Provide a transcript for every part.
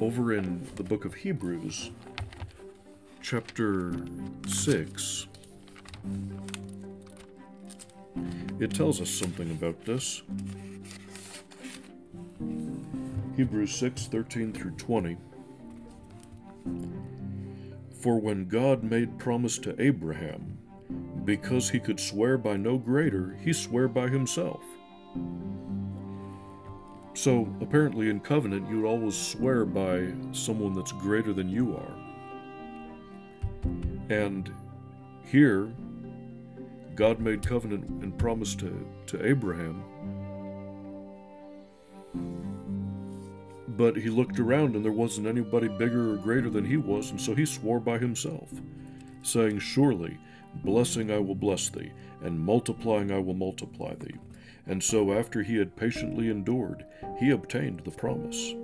over in the book of Hebrews, chapter 6, it tells us something about this. Hebrews 6 13 through 20. For when God made promise to Abraham, because he could swear by no greater, he sware by himself. So apparently, in covenant, you would always swear by someone that's greater than you are. And here, God made covenant and promised to, to Abraham. But he looked around and there wasn't anybody bigger or greater than he was, and so he swore by himself, saying, Surely, blessing I will bless thee, and multiplying I will multiply thee. And so, after he had patiently endured, he obtained the promise.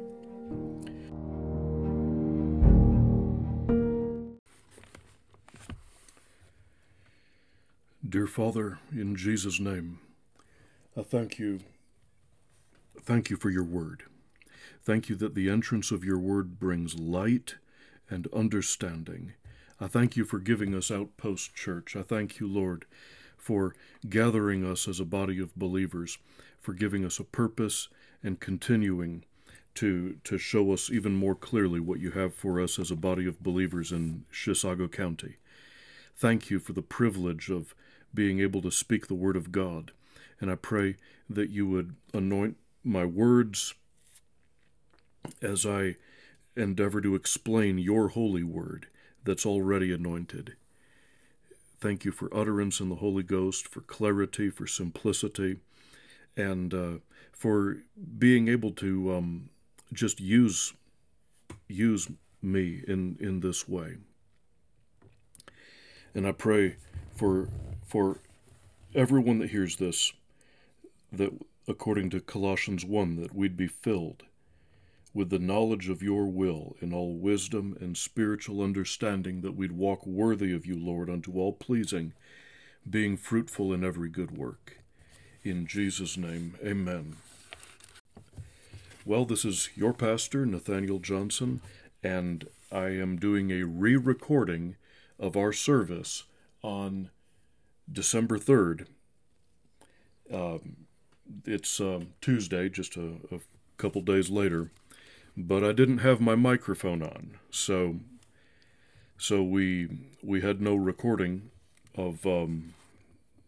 Dear Father, in Jesus' name, I thank you. Thank you for your word. Thank you that the entrance of your word brings light and understanding. I thank you for giving us Outpost Church. I thank you, Lord, for gathering us as a body of believers, for giving us a purpose and continuing to to show us even more clearly what you have for us as a body of believers in Chisago County. Thank you for the privilege of being able to speak the word of God. And I pray that you would anoint my words as I endeavor to explain your holy word that's already anointed. Thank you for utterance in the Holy Ghost, for clarity, for simplicity, and uh, for being able to um, just use use me in in this way. And I pray for for everyone that hears this that according to Colossians 1 that we'd be filled with the knowledge of your will in all wisdom and spiritual understanding, that we'd walk worthy of you, Lord, unto all pleasing, being fruitful in every good work. In Jesus' name, amen. Well, this is your pastor, Nathaniel Johnson, and I am doing a re recording of our service on December 3rd. Um, it's um, Tuesday, just a, a couple days later but I didn't have my microphone on, so so we we had no recording of um,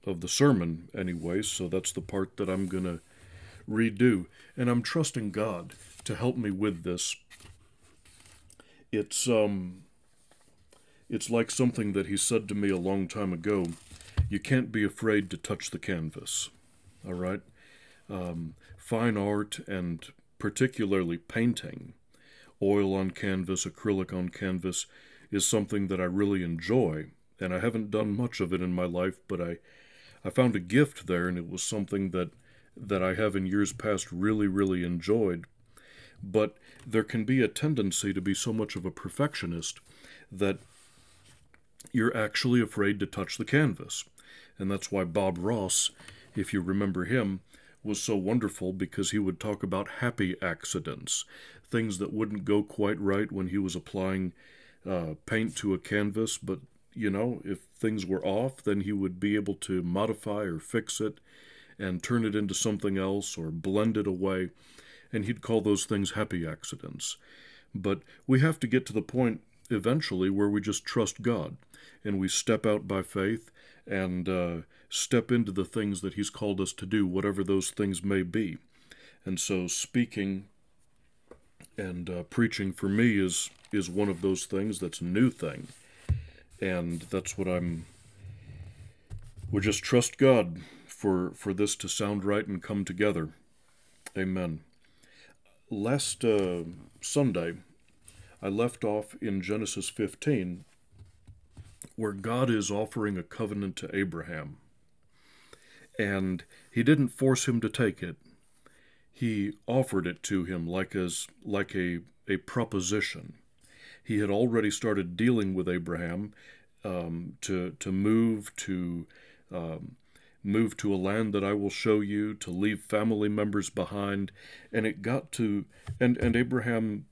of the sermon anyway. So that's the part that I'm gonna redo, and I'm trusting God to help me with this. It's um it's like something that he said to me a long time ago. You can't be afraid to touch the canvas. All right. Um, fine art and particularly painting, oil on canvas, acrylic on canvas, is something that I really enjoy. And I haven't done much of it in my life, but I, I found a gift there, and it was something that, that I have in years past really, really enjoyed. But there can be a tendency to be so much of a perfectionist that you're actually afraid to touch the canvas. And that's why Bob Ross, if you remember him, was so wonderful because he would talk about happy accidents, things that wouldn't go quite right when he was applying uh, paint to a canvas, but you know, if things were off, then he would be able to modify or fix it and turn it into something else or blend it away, and he'd call those things happy accidents. But we have to get to the point eventually where we just trust God and we step out by faith and uh, step into the things that He's called us to do, whatever those things may be. And so, speaking and uh, preaching for me is is one of those things that's a new thing, and that's what I'm. We just trust God for for this to sound right and come together. Amen. Last uh, Sunday, I left off in Genesis 15 where God is offering a covenant to Abraham. And he didn't force him to take it. He offered it to him like as like a, a proposition. He had already started dealing with Abraham um, to to move to um, move to a land that I will show you, to leave family members behind, and it got to and and Abraham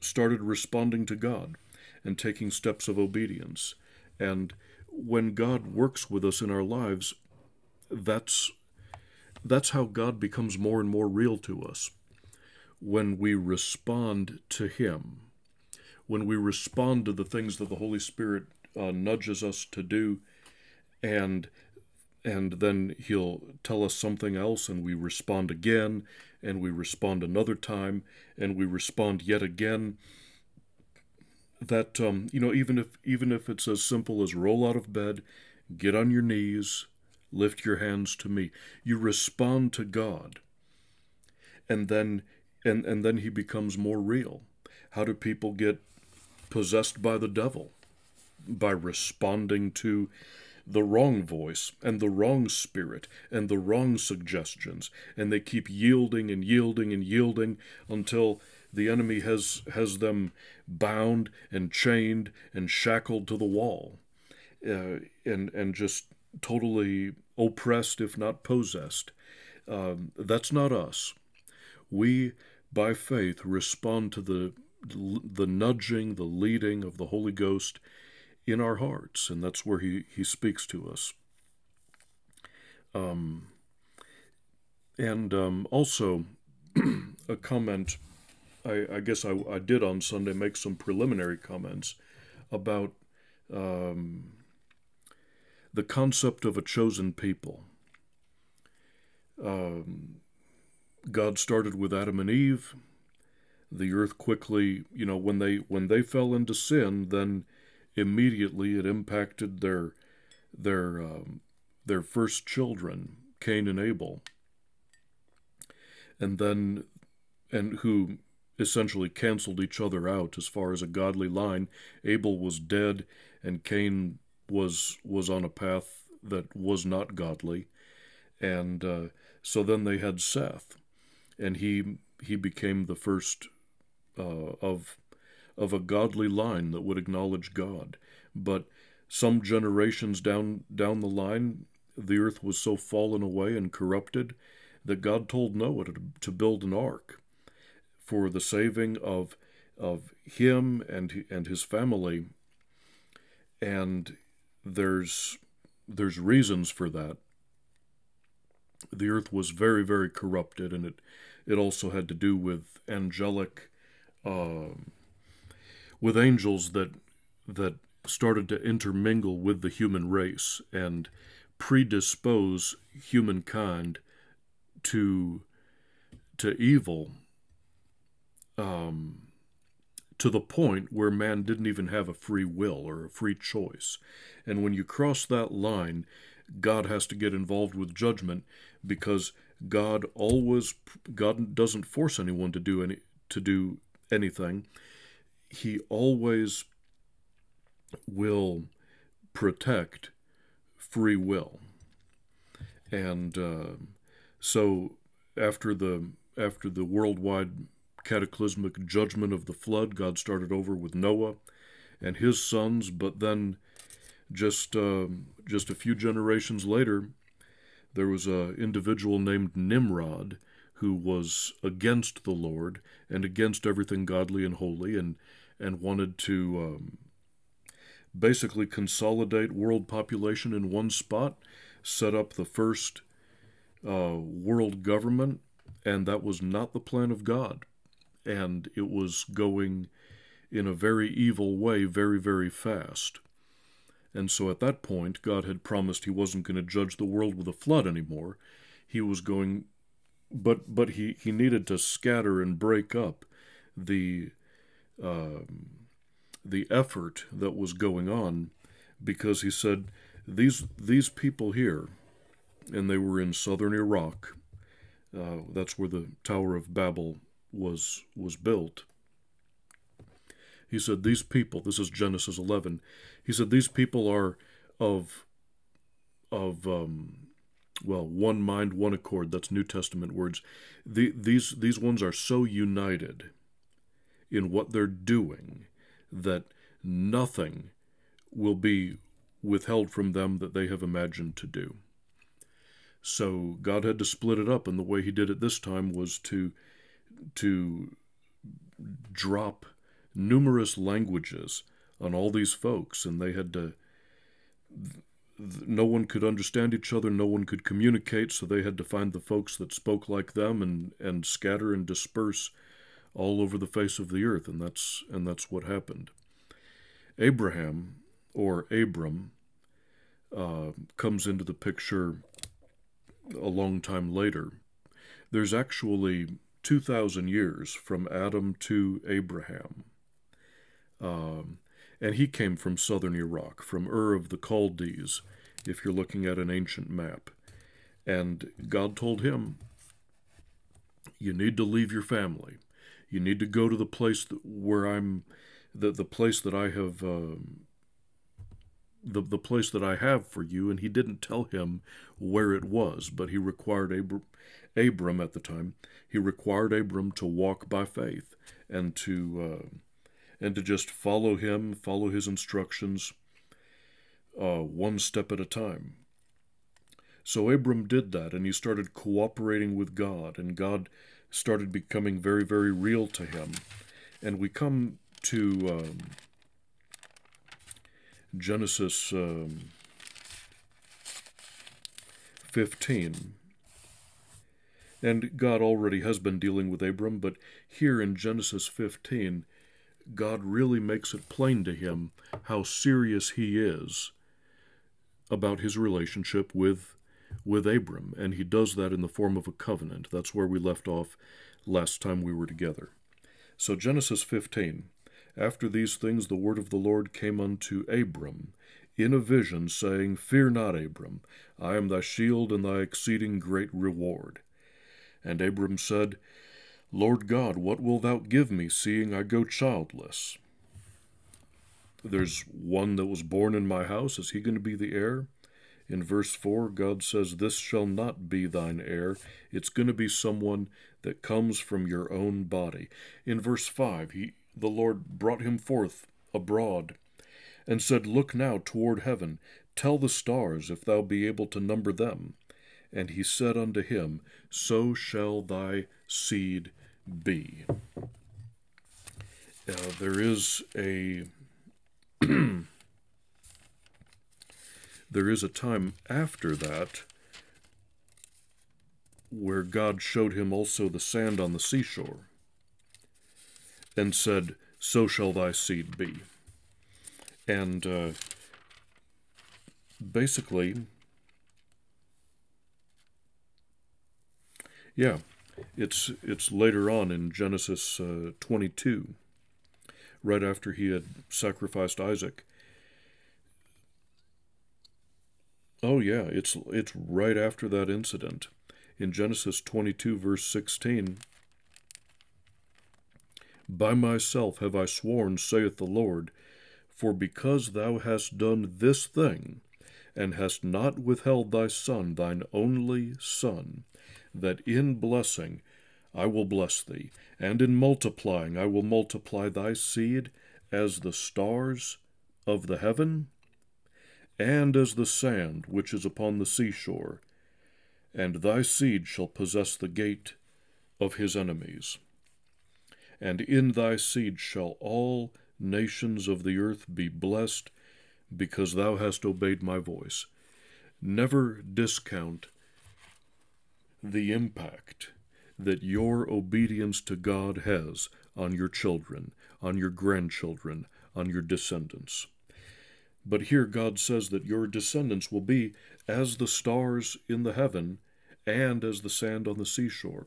started responding to God and taking steps of obedience. And when God works with us in our lives, that's that's how God becomes more and more real to us. When we respond to Him, when we respond to the things that the Holy Spirit uh, nudges us to do, and and then He'll tell us something else, and we respond again, and we respond another time, and we respond yet again. That um, you know, even if even if it's as simple as roll out of bed, get on your knees, lift your hands to me. You respond to God. And then and, and then he becomes more real. How do people get possessed by the devil? By responding to the wrong voice and the wrong spirit and the wrong suggestions. And they keep yielding and yielding and yielding until the enemy has has them bound and chained and shackled to the wall uh, and and just totally oppressed, if not possessed. Um, that's not us. We, by faith, respond to the the nudging, the leading of the Holy Ghost in our hearts, and that's where He He speaks to us. Um, and um, also a comment. I, I guess I, I, did on Sunday make some preliminary comments about um, the concept of a chosen people. Um, God started with Adam and Eve. The earth quickly, you know, when they when they fell into sin, then immediately it impacted their their um, their first children, Cain and Abel, and then and who essentially canceled each other out as far as a godly line. Abel was dead, and Cain was was on a path that was not godly, and uh, so then they had Seth, and he he became the first uh, of of a godly line that would acknowledge God. But some generations down down the line, the earth was so fallen away and corrupted that God told Noah to, to build an ark for the saving of of him and and his family. And there's there's reasons for that. The earth was very very corrupted, and it it also had to do with angelic, uh, with angels that that started to intermingle with the human race and predispose humankind to to evil um, to the point where man didn't even have a free will or a free choice. And when you cross that line, God has to get involved with judgment because God always God doesn't force anyone to do any to do anything. He always will protect free will. And uh, so after the after the worldwide cataclysmic judgment of the flood. God started over with Noah and his sons, but then just uh, just a few generations later, there was an individual named Nimrod who was against the Lord and against everything godly and holy, and and wanted to um, basically consolidate world population in one spot, set up the first uh, world government, and that was not the plan of God and it was going in a very evil way very, very fast. And so at that point, God had promised he wasn't going to judge the world with a flood anymore. He was going, but but he, he needed to scatter and break up the um, the effort that was going on, because he said these these people here, and they were in southern Iraq. Uh, that's where the Tower of Babel was was built. He said, These people, this is Genesis 11, he said, These people are of, of um, well, one mind, one accord. That's New Testament words. The, these, these ones are so united in what they're doing that nothing will be withheld from them that they have imagined to do. So God had to split it up, and the way He did it this time was to to drop numerous languages on all these folks, and they had to. No one could understand each other, no one could communicate, so they had to find the folks that spoke like them and, and scatter and disperse all over the face of the earth, and that's and that's what happened. Abraham or Abram uh, comes into the picture a long time later. There's actually 2,000 years from Adam to Abraham. Um, and he came from southern Iraq, from Ur of the Chaldees, if you're looking at an ancient map. And God told him, You need to leave your family. You need to go to the place that, where I'm, the, the place that I have um, the, the place that I have for you, and he didn't tell him where it was, but he required Abram, Abram at the time, he required Abram to walk by faith and to uh, and to just follow him, follow his instructions, uh, one step at a time. So Abram did that, and he started cooperating with God, and God started becoming very, very real to him. And we come to um, Genesis um, 15. And God already has been dealing with Abram, but here in Genesis 15, God really makes it plain to him how serious he is about his relationship with with Abram, and he does that in the form of a covenant. That's where we left off last time we were together. So Genesis 15 after these things the word of the Lord came unto Abram in a vision, saying, Fear not, Abram, I am thy shield and thy exceeding great reward. And Abram said, Lord God, what wilt thou give me, seeing I go childless? There's one that was born in my house. Is he going to be the heir? In verse 4, God says, This shall not be thine heir. It's going to be someone that comes from your own body. In verse 5, he, the Lord brought him forth abroad, and said, Look now toward heaven, tell the stars if thou be able to number them. And he said unto him, So shall thy seed be. Uh, there is a there is a time after that where God showed him also the sand on the seashore and said, So shall thy seed be. And uh, basically, yeah, it's it's later on in Genesis uh, 22, right after he had sacrificed Isaac. Oh yeah, it's it's right after that incident. In Genesis 22 verse 16, by myself have I sworn, saith the Lord, for because thou hast done this thing, and hast not withheld thy son, thine only son, that in blessing I will bless thee, and in multiplying I will multiply thy seed as the stars of the heaven, and as the sand which is upon the seashore, and thy seed shall possess the gate of his enemies and in thy seed shall all nations of the earth be blessed, because thou hast obeyed my voice. Never discount the impact that your obedience to God has on your children, on your grandchildren, on your descendants. But here God says that your descendants will be as the stars in the heaven and as the sand on the seashore.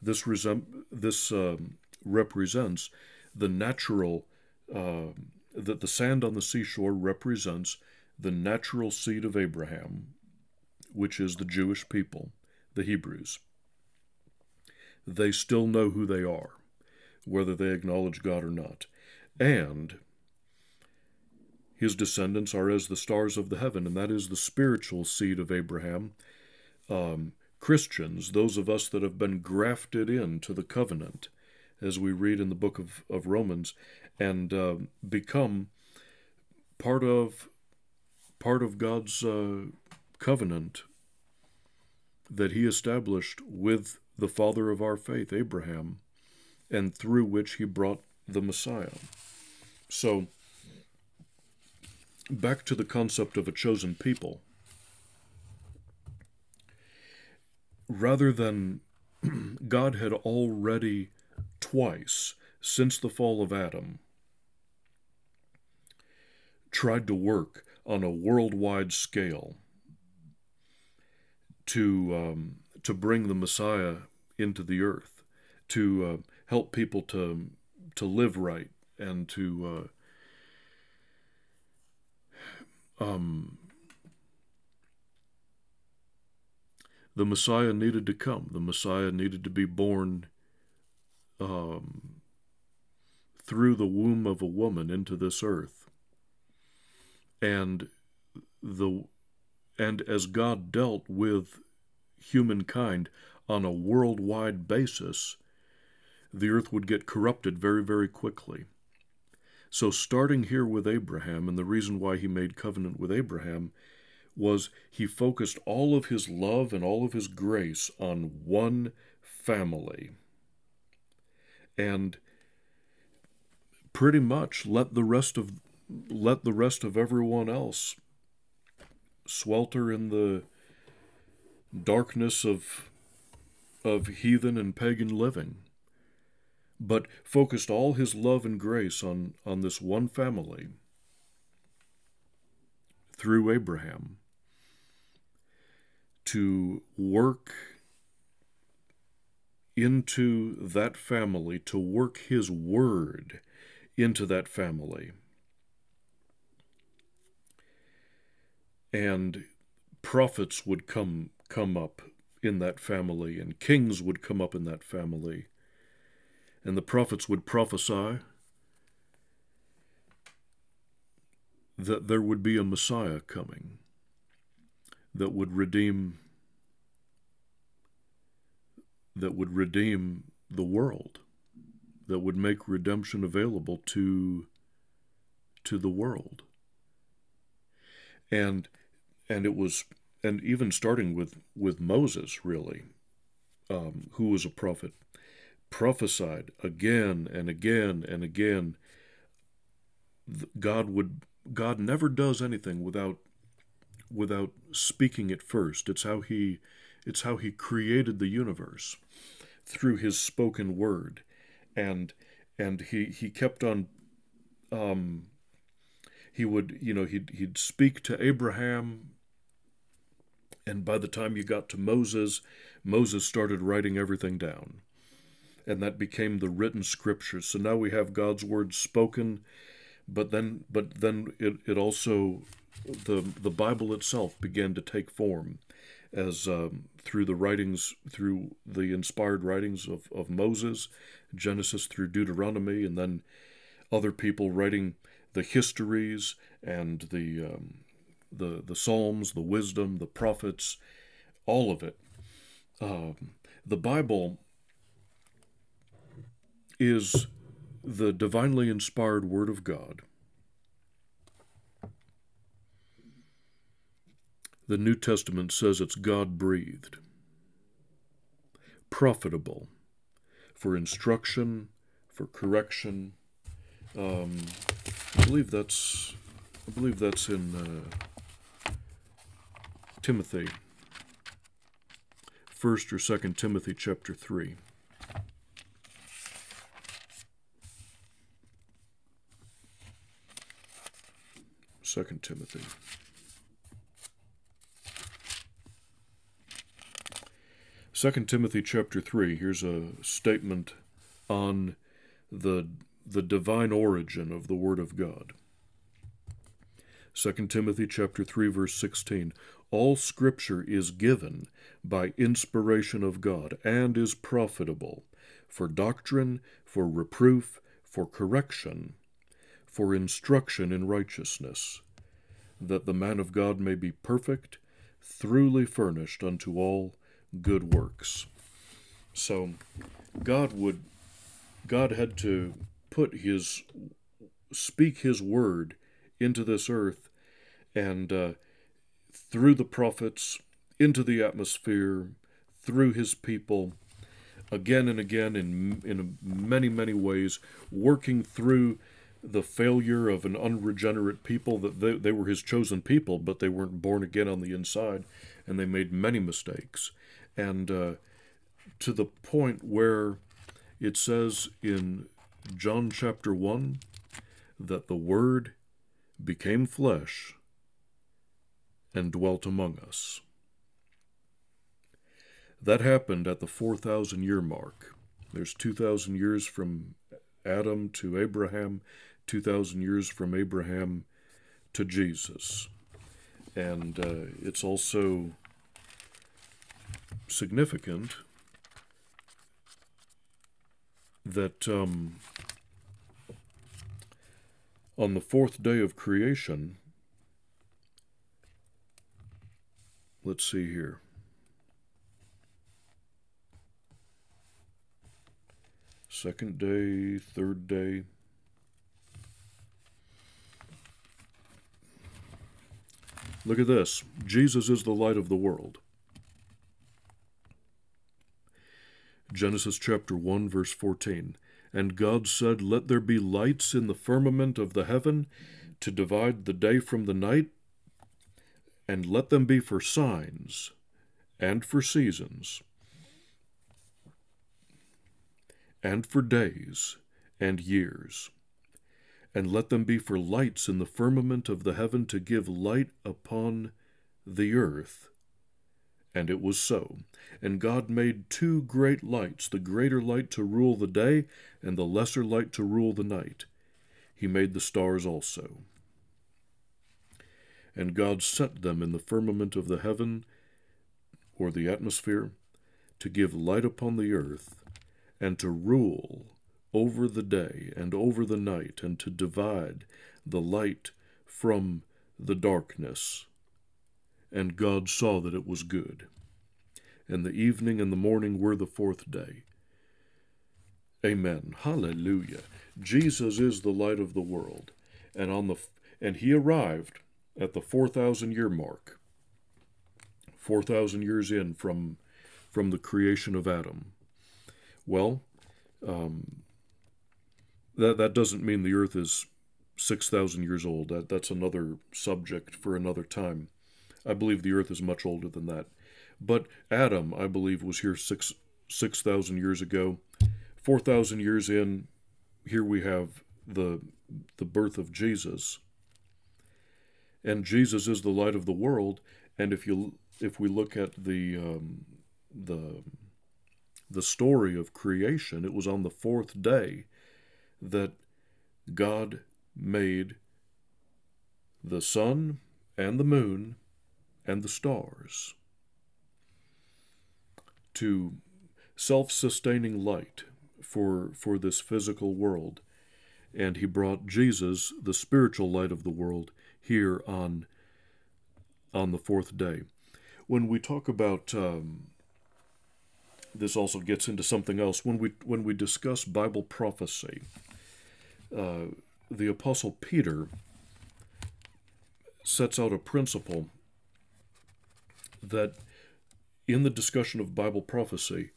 This, resem- this um, represents the natural, uh, that the sand on the seashore represents the natural seed of Abraham, which is the Jewish people, the Hebrews. They still know who they are, whether they acknowledge God or not. And his descendants are as the stars of the heaven, and that is the spiritual seed of Abraham. Um, Christians, those of us that have been grafted into the covenant, as we read in the book of, of Romans, and uh, become part of part of God's uh, covenant that He established with the father of our faith, Abraham, and through which He brought the Messiah. So, back to the concept of a chosen people. Rather than God had already twice since the fall of Adam tried to work on a worldwide scale to um, to bring the Messiah into the earth, to uh, help people to to live right and to uh, um, the Messiah needed to come. The Messiah needed to be born um, through the womb of a woman into this earth. And the and as God dealt with humankind on a worldwide basis, the earth would get corrupted very, very quickly. So, starting here with Abraham, and the reason why he made covenant with Abraham was he focused all of his love and all of his grace on one family. And pretty much let the rest of let the rest of everyone else swelter in the darkness of of heathen and pagan living but focused all his love and grace on on this one family through Abraham to work into that family to work his word into that family and prophets would come come up in that family and kings would come up in that family and the prophets would prophesy that there would be a messiah coming that would redeem that would redeem the world that would make redemption available to to the world. And and it was and even starting with with Moses really um, who was a prophet prophesied again and again and again God would God never does anything without without speaking it first. It's how he it's how he created the universe through his spoken word. And and he he kept on um he would you know he'd he'd speak to Abraham and by the time you got to Moses, Moses started writing everything down. And that became the written scriptures. So now we have God's word spoken, but then but then it, it also the the Bible itself began to take form as um, through the writings through the inspired writings of, of Moses, Genesis through Deuteronomy, and then other people writing the histories and the um, the, the Psalms, the wisdom, the prophets, all of it. Um, the Bible is the divinely inspired Word of God. The New Testament says it's God breathed, profitable for instruction, for correction. Um, I believe that's I believe that's in uh, Timothy, First or Second Timothy, chapter three. Second Timothy. Second Timothy chapter three. Here's a statement on the the divine origin of the Word of God. 2 Timothy chapter 3 verse 16 all scripture is given by inspiration of God and is profitable for doctrine, for reproof, for correction, for instruction in righteousness, that the man of God may be perfect, thoroughly furnished unto all good works. So God would God had to put his speak his word into this earth and uh, through the prophets into the atmosphere, through his people, again and again in, in many, many ways, working through the failure of an unregenerate people that they, they were his chosen people, but they weren't born again on the inside, and they made many mistakes. And uh, to the point where it says in John chapter 1 that the Word became flesh and dwelt among us. That happened at the 4,000 year mark. There's 2,000 years from Adam to Abraham, 2,000 years from Abraham to Jesus. And uh, it's also significant that um, on the fourth day of creation, let's see here. Second day, third day. Look at this. Jesus is the light of the world. Genesis chapter 1, verse 14. And God said, Let there be lights in the firmament of the heaven to divide the day from the night, and let them be for signs and for seasons and for days and years. And let them be for lights in the firmament of the heaven to give light upon the earth. And it was so. And God made two great lights, the greater light to rule the day, and the lesser light to rule the night. He made the stars also. And God set them in the firmament of the heaven, or the atmosphere, to give light upon the earth, and to rule over the day and over the night, and to divide the light from the darkness. And God saw that it was good. And the evening and the morning were the fourth day. Amen. Hallelujah. Jesus is the light of the world. And on the and he arrived at the 4000 year mark. 4000 years in from from the creation of Adam. Well, um, that that doesn't mean the Earth is six thousand years old. That that's another subject for another time. I believe the Earth is much older than that. But Adam, I believe, was here six six thousand years ago. Four thousand years in, here we have the the birth of Jesus. And Jesus is the light of the world. And if you if we look at the um, the the story of creation, it was on the fourth day that God made the sun and the moon and the stars to self-sustaining light for for this physical world and he brought Jesus the spiritual light of the world here on on the fourth day when we talk about um, this also gets into something else. When we when we discuss Bible prophecy, uh, the Apostle Peter sets out a principle that in the discussion of Bible prophecy,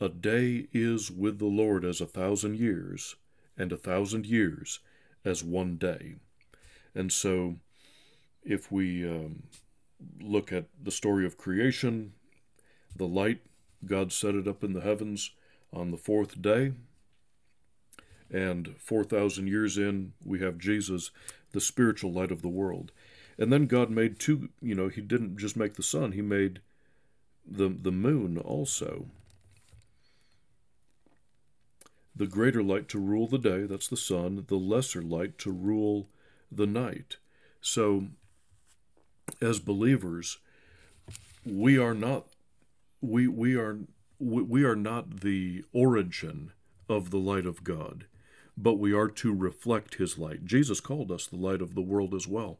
a day is with the Lord as a thousand years, and a thousand years as one day. And so, if we um, look at the story of creation, the light God set it up in the heavens on the fourth day. And 4,000 years in, we have Jesus, the spiritual light of the world. And then God made two, you know, He didn't just make the sun, He made the, the moon also. The greater light to rule the day, that's the sun, the lesser light to rule the night. So, as believers, we are not we we are we are not the origin of the light of God, but we are to reflect his light. Jesus called us the light of the world as well.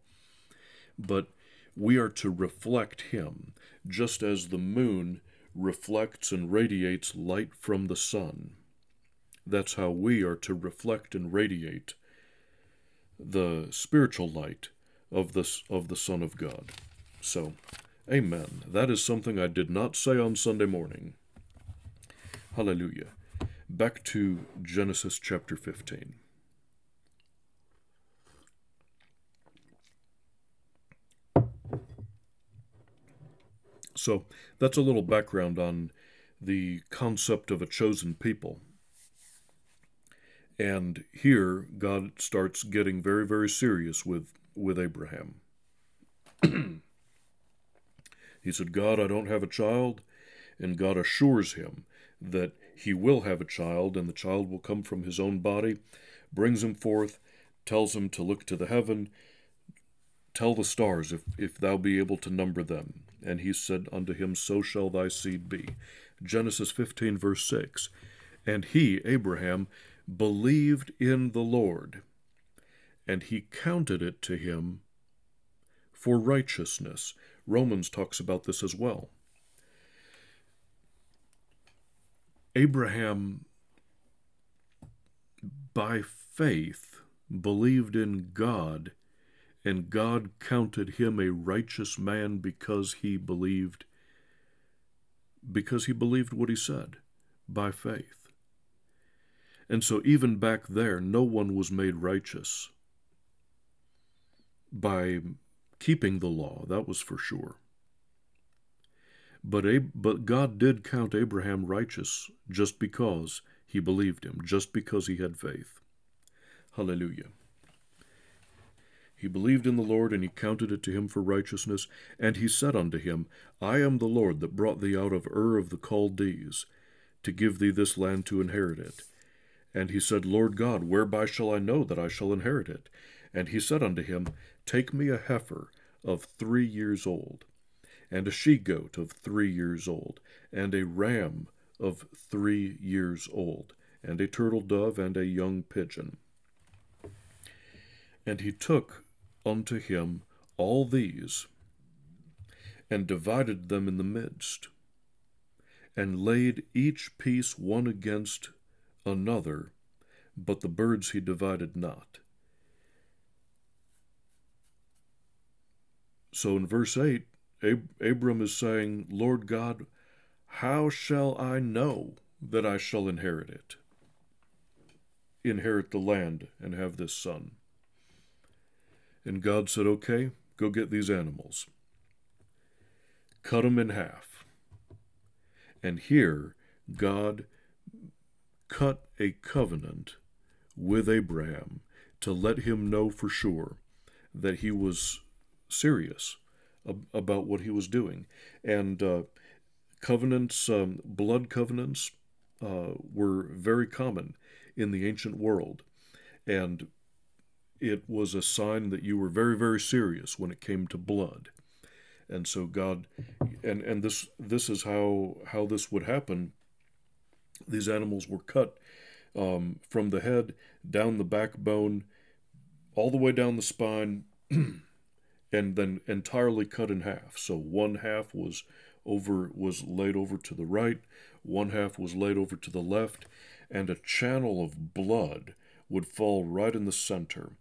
But we are to reflect him, just as the moon reflects and radiates light from the sun. That's how we are to reflect and radiate the spiritual light of the, of the Son of God. So, amen. That is something I did not say on Sunday morning. Hallelujah. Back to Genesis chapter 15. So that's a little background on the concept of a chosen people. And here, God starts getting very, very serious with with Abraham. he said, God, I don't have a child. And God assures him that he will have a child, and the child will come from his own body, brings him forth, tells him to look to the heaven, tell the stars if, if thou be able to number them. And he said unto him, So shall thy seed be. Genesis 15, verse 6. And he, Abraham, believed in the Lord, and he counted it to him for righteousness. Romans talks about this as well. Abraham, by faith, believed in God, and God counted him a righteous man because he believed because he believed what he said by faith. And so, even back there, no one was made righteous by keeping the law, that was for sure. But, Ab- but God did count Abraham righteous just because he believed him, just because he had faith. Hallelujah. He believed in the Lord, and he counted it to him for righteousness. And he said unto him, I am the Lord that brought thee out of Ur of the Chaldees, to give thee this land to inherit it. And he said, Lord God, whereby shall I know that I shall inherit it? And he said unto him, Take me a heifer of three years old, and a she goat of three years old, and a ram of three years old, and a turtle dove, and a young pigeon. And he took unto him all these, and divided them in the midst, and laid each piece one against another, but the birds he divided not. So in verse 8, Ab- Abram is saying, Lord God, how shall I know that I shall inherit it? Inherit the land and have this son. And God said, Okay, go get these animals. Cut them in half. And here, God cut a covenant with Abraham to let him know for sure that he was serious about what he was doing. And uh, covenants, um, blood covenants, uh, were very common in the ancient world. And it was a sign that you were very, very serious when it came to blood. And so God, and, and this this is how how this would happen. These animals were cut um, from the head down the backbone, all the way down the spine, and then entirely cut in half. So one half was over was laid over to the right, one half was laid over to the left, and a channel of blood would fall right in the center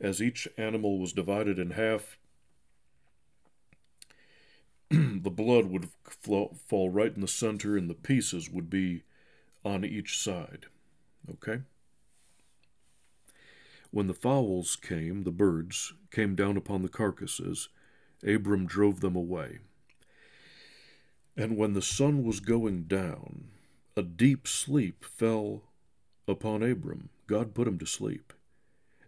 as each animal was divided in half, the blood would flow, fall right in the center, and the pieces would be on each side. Okay? When the fowls came, the birds, came down upon the carcasses, Abram drove them away. And when the sun was going down, a deep sleep fell upon Abram. God put him to sleep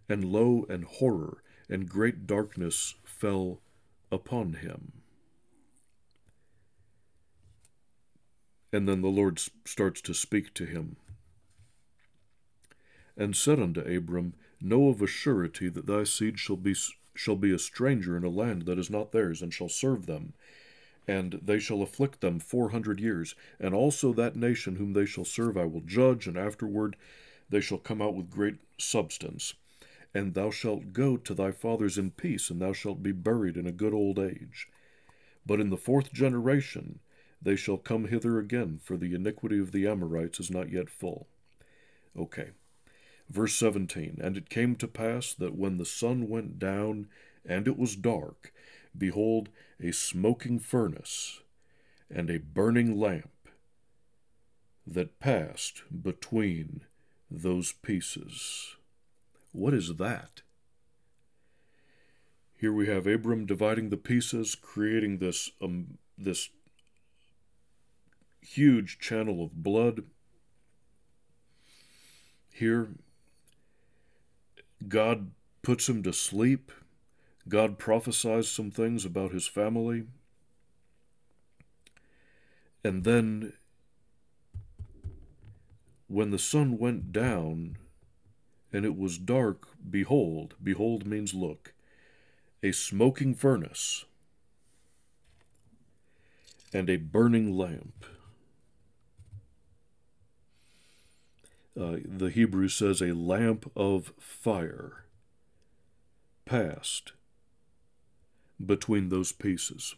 and lo, and horror and great darkness fell upon him. And then the Lord starts to speak to him. And said unto Abram, Know of a surety that thy seed shall be, shall be a stranger in a land that is not theirs, and shall serve them. And they shall afflict them four hundred years. And also that nation whom they shall serve I will judge, and afterward they shall come out with great substance and thou shalt go to thy fathers in peace, and thou shalt be buried in a good old age. But in the fourth generation they shall come hither again, for the iniquity of the Amorites is not yet full. Okay. Verse 17 And it came to pass that when the sun went down, and it was dark, behold, a smoking furnace, and a burning lamp that passed between those pieces. What is that? Here we have Abram dividing the pieces, creating this um, this huge channel of blood. Here, God puts him to sleep. God prophesies some things about his family. And then, when the sun went down and it was dark, behold, behold means look, a smoking furnace and a burning lamp. Uh, the Hebrew says a lamp of fire passed between those pieces.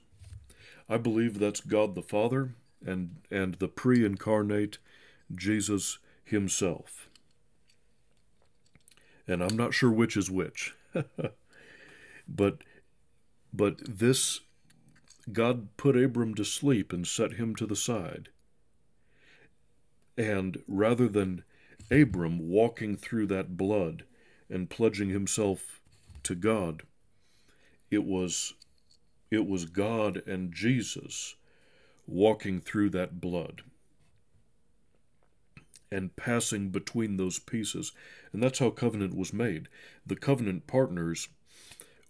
I believe that's God the Father and, and the pre incarnate Jesus Himself. And I'm not sure which is which. but but this God put Abram to sleep and set him to the side. And rather than Abram walking through that blood and pledging himself to God, it was it was God and Jesus walking through that blood and passing between those pieces. And that's how covenant was made. The covenant partners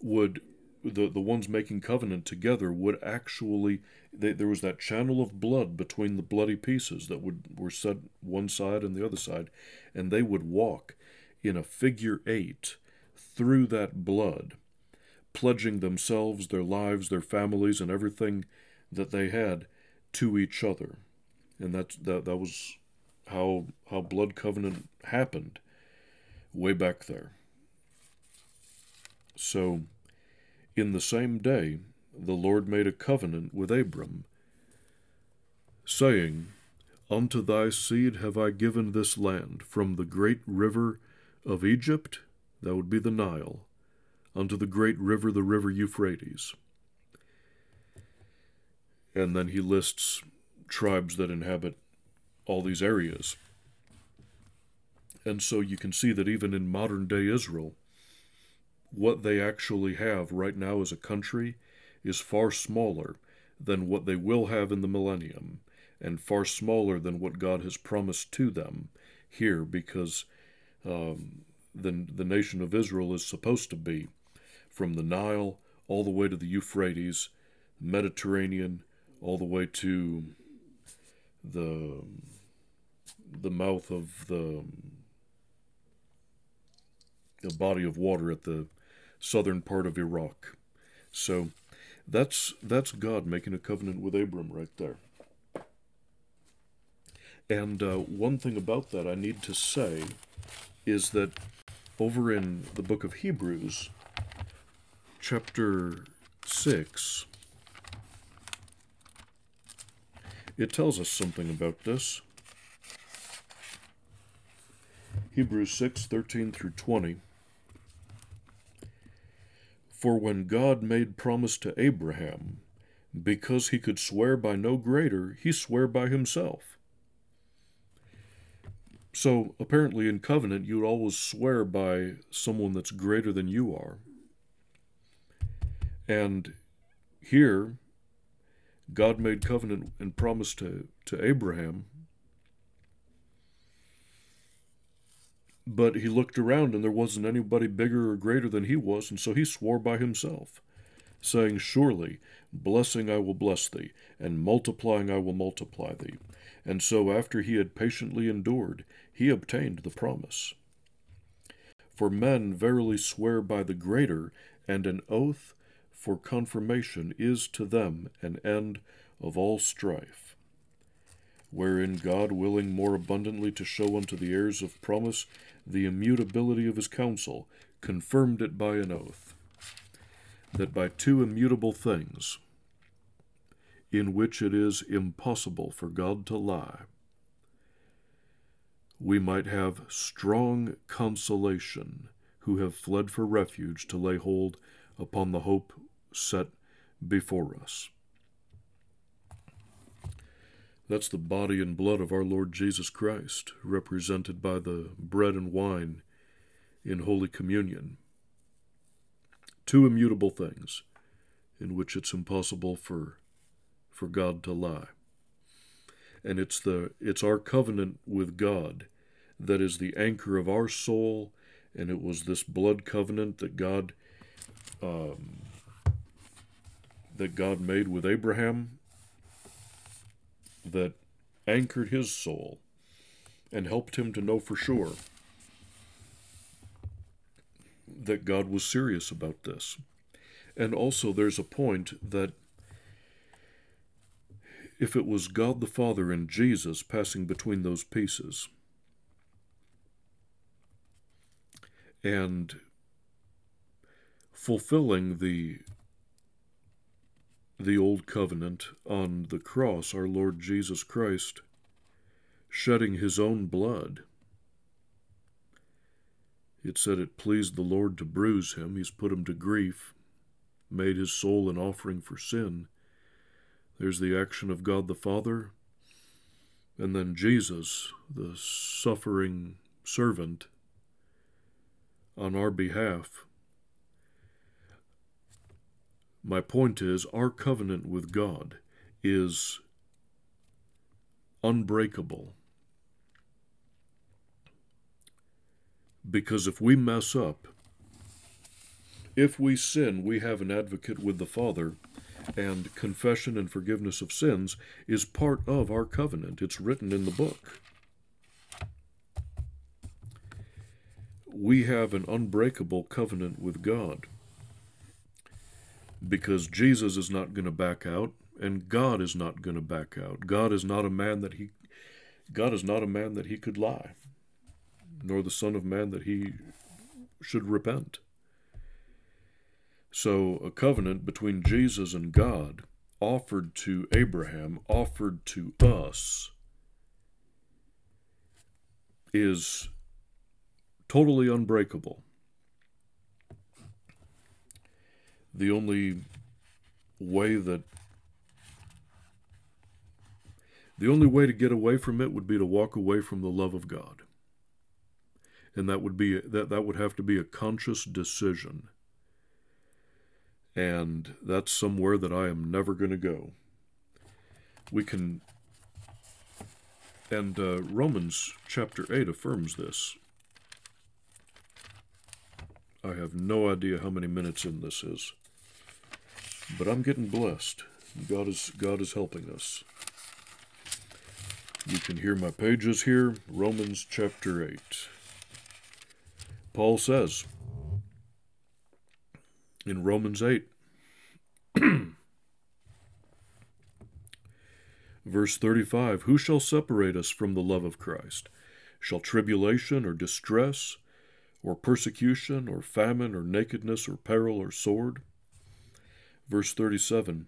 would the, the ones making covenant together would actually they, there was that channel of blood between the bloody pieces that would were set one side and the other side and they would walk in a figure eight through that blood pledging themselves their lives their families and everything that they had to each other. And that that, that was how how blood covenant happened way back there. So in the same day the Lord made a covenant with Abram, saying, Unto thy seed have I given this land, from the great river of Egypt, that would be the Nile, unto the great river, the river Euphrates. And then he lists tribes that inhabit all these areas. And so you can see that even in modern day Israel, what they actually have right now as a country is far smaller than what they will have in the millennium, and far smaller than what God has promised to them here, because um, the, the nation of Israel is supposed to be from the Nile all the way to the Euphrates, Mediterranean, all the way to the the mouth of the the body of water at the southern part of Iraq. So that's that's God making a covenant with Abram right there. And uh, one thing about that I need to say is that over in the book of Hebrews, chapter 6, it tells us something about this. Hebrews 6 13 through 20. For when God made promise to Abraham, because he could swear by no greater, he swore by himself. So apparently in covenant, you would always swear by someone that's greater than you are. And here, God made covenant and promise to, to Abraham But he looked around, and there wasn't anybody bigger or greater than he was, and so he swore by himself, saying, Surely, blessing I will bless thee, and multiplying I will multiply thee. And so, after he had patiently endured, he obtained the promise. For men verily swear by the greater, and an oath for confirmation is to them an end of all strife. Wherein God, willing more abundantly to show unto the heirs of promise the immutability of his counsel, confirmed it by an oath, that by two immutable things, in which it is impossible for God to lie, we might have strong consolation who have fled for refuge to lay hold upon the hope set before us. That's the body and blood of our Lord Jesus Christ, represented by the bread and wine in Holy Communion. Two immutable things in which it's impossible for, for God to lie. and it's the it's our covenant with God that is the anchor of our soul, and it was this blood covenant that God um, that God made with Abraham that anchored his soul and helped him to know for sure that God was serious about this. And also, there's a point that if it was God the Father and Jesus passing between those pieces, and fulfilling the the old covenant on the cross, our Lord Jesus Christ shedding his own blood. It said it pleased the Lord to bruise him. He's put him to grief, made his soul an offering for sin. There's the action of God the Father, and then Jesus, the suffering servant, on our behalf. My point is, our covenant with God is unbreakable. Because if we mess up, if we sin, we have an advocate with the Father, and confession and forgiveness of sins is part of our covenant. It's written in the book. We have an unbreakable covenant with God because Jesus is not going to back out and God is not going to back out. God is not a man that he God is not a man that he could lie, nor the son of man that he should repent. So a covenant between Jesus and God offered to Abraham, offered to us is totally unbreakable. The only way that the only way to get away from it would be to walk away from the love of God. And that would be that that would have to be a conscious decision. And that's somewhere that I am never going to go. We can and uh, Romans chapter 8 affirms this. I have no idea how many minutes in this is. But I'm getting blessed. God is God is helping us. You can hear my pages here, Romans chapter 8. Paul says in Romans 8, verse 35 Who shall separate us from the love of Christ? Shall tribulation or distress, or persecution, or famine, or nakedness, or peril, or sword? Verse 37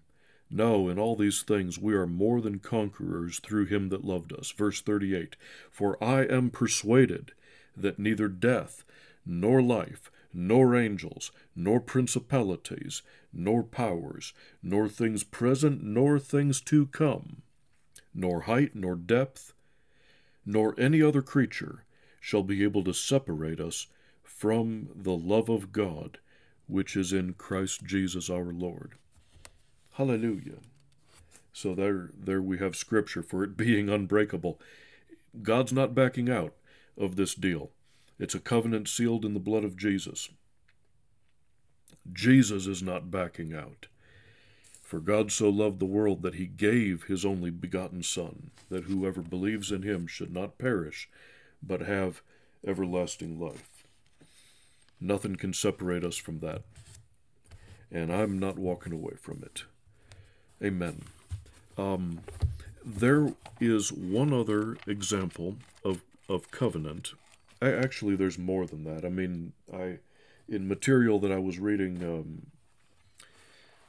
no, in all these things we are more than conquerors through him that loved us. Verse 38 For I am persuaded that neither death, nor life, nor angels, nor principalities, nor powers, nor things present, nor things to come, nor height, nor depth, nor any other creature shall be able to separate us from the love of God which is in Christ Jesus our Lord. Hallelujah. So there there we have scripture for it being unbreakable. God's not backing out of this deal. It's a covenant sealed in the blood of Jesus. Jesus is not backing out. For God so loved the world that he gave his only begotten Son, that whoever believes in him should not perish, but have everlasting life. Nothing can separate us from that. And I'm not walking away from it. Amen. Um, there is one other example of, of covenant. I, actually, there's more than that. I mean, I in material that I was reading, um,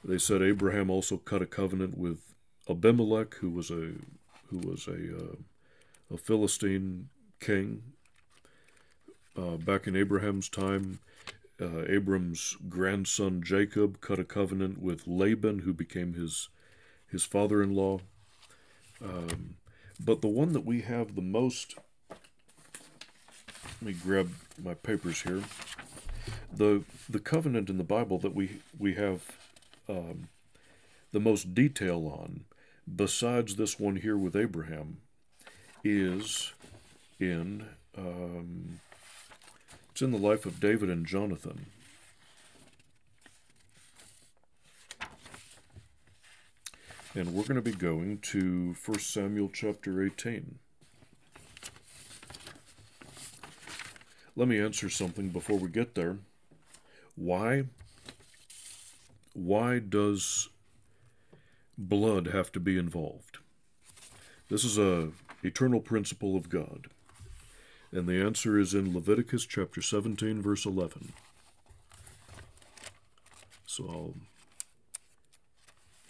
they said Abraham also cut a covenant with Abimelech, who was a who was a uh, a Philistine king uh, back in Abraham's time. Uh, Abram's grandson Jacob cut a covenant with Laban, who became his his father in law. Um, but the one that we have the most, let me grab my papers here. The, the covenant in the Bible that we, we have um, the most detail on besides this one here with Abraham is in um, it's in the life of David and Jonathan. And we're going to be going to 1 Samuel chapter 18. Let me answer something before we get there. Why why does blood have to be involved? This is a eternal principle of God. And the answer is in Leviticus chapter 17 verse 11. So I'll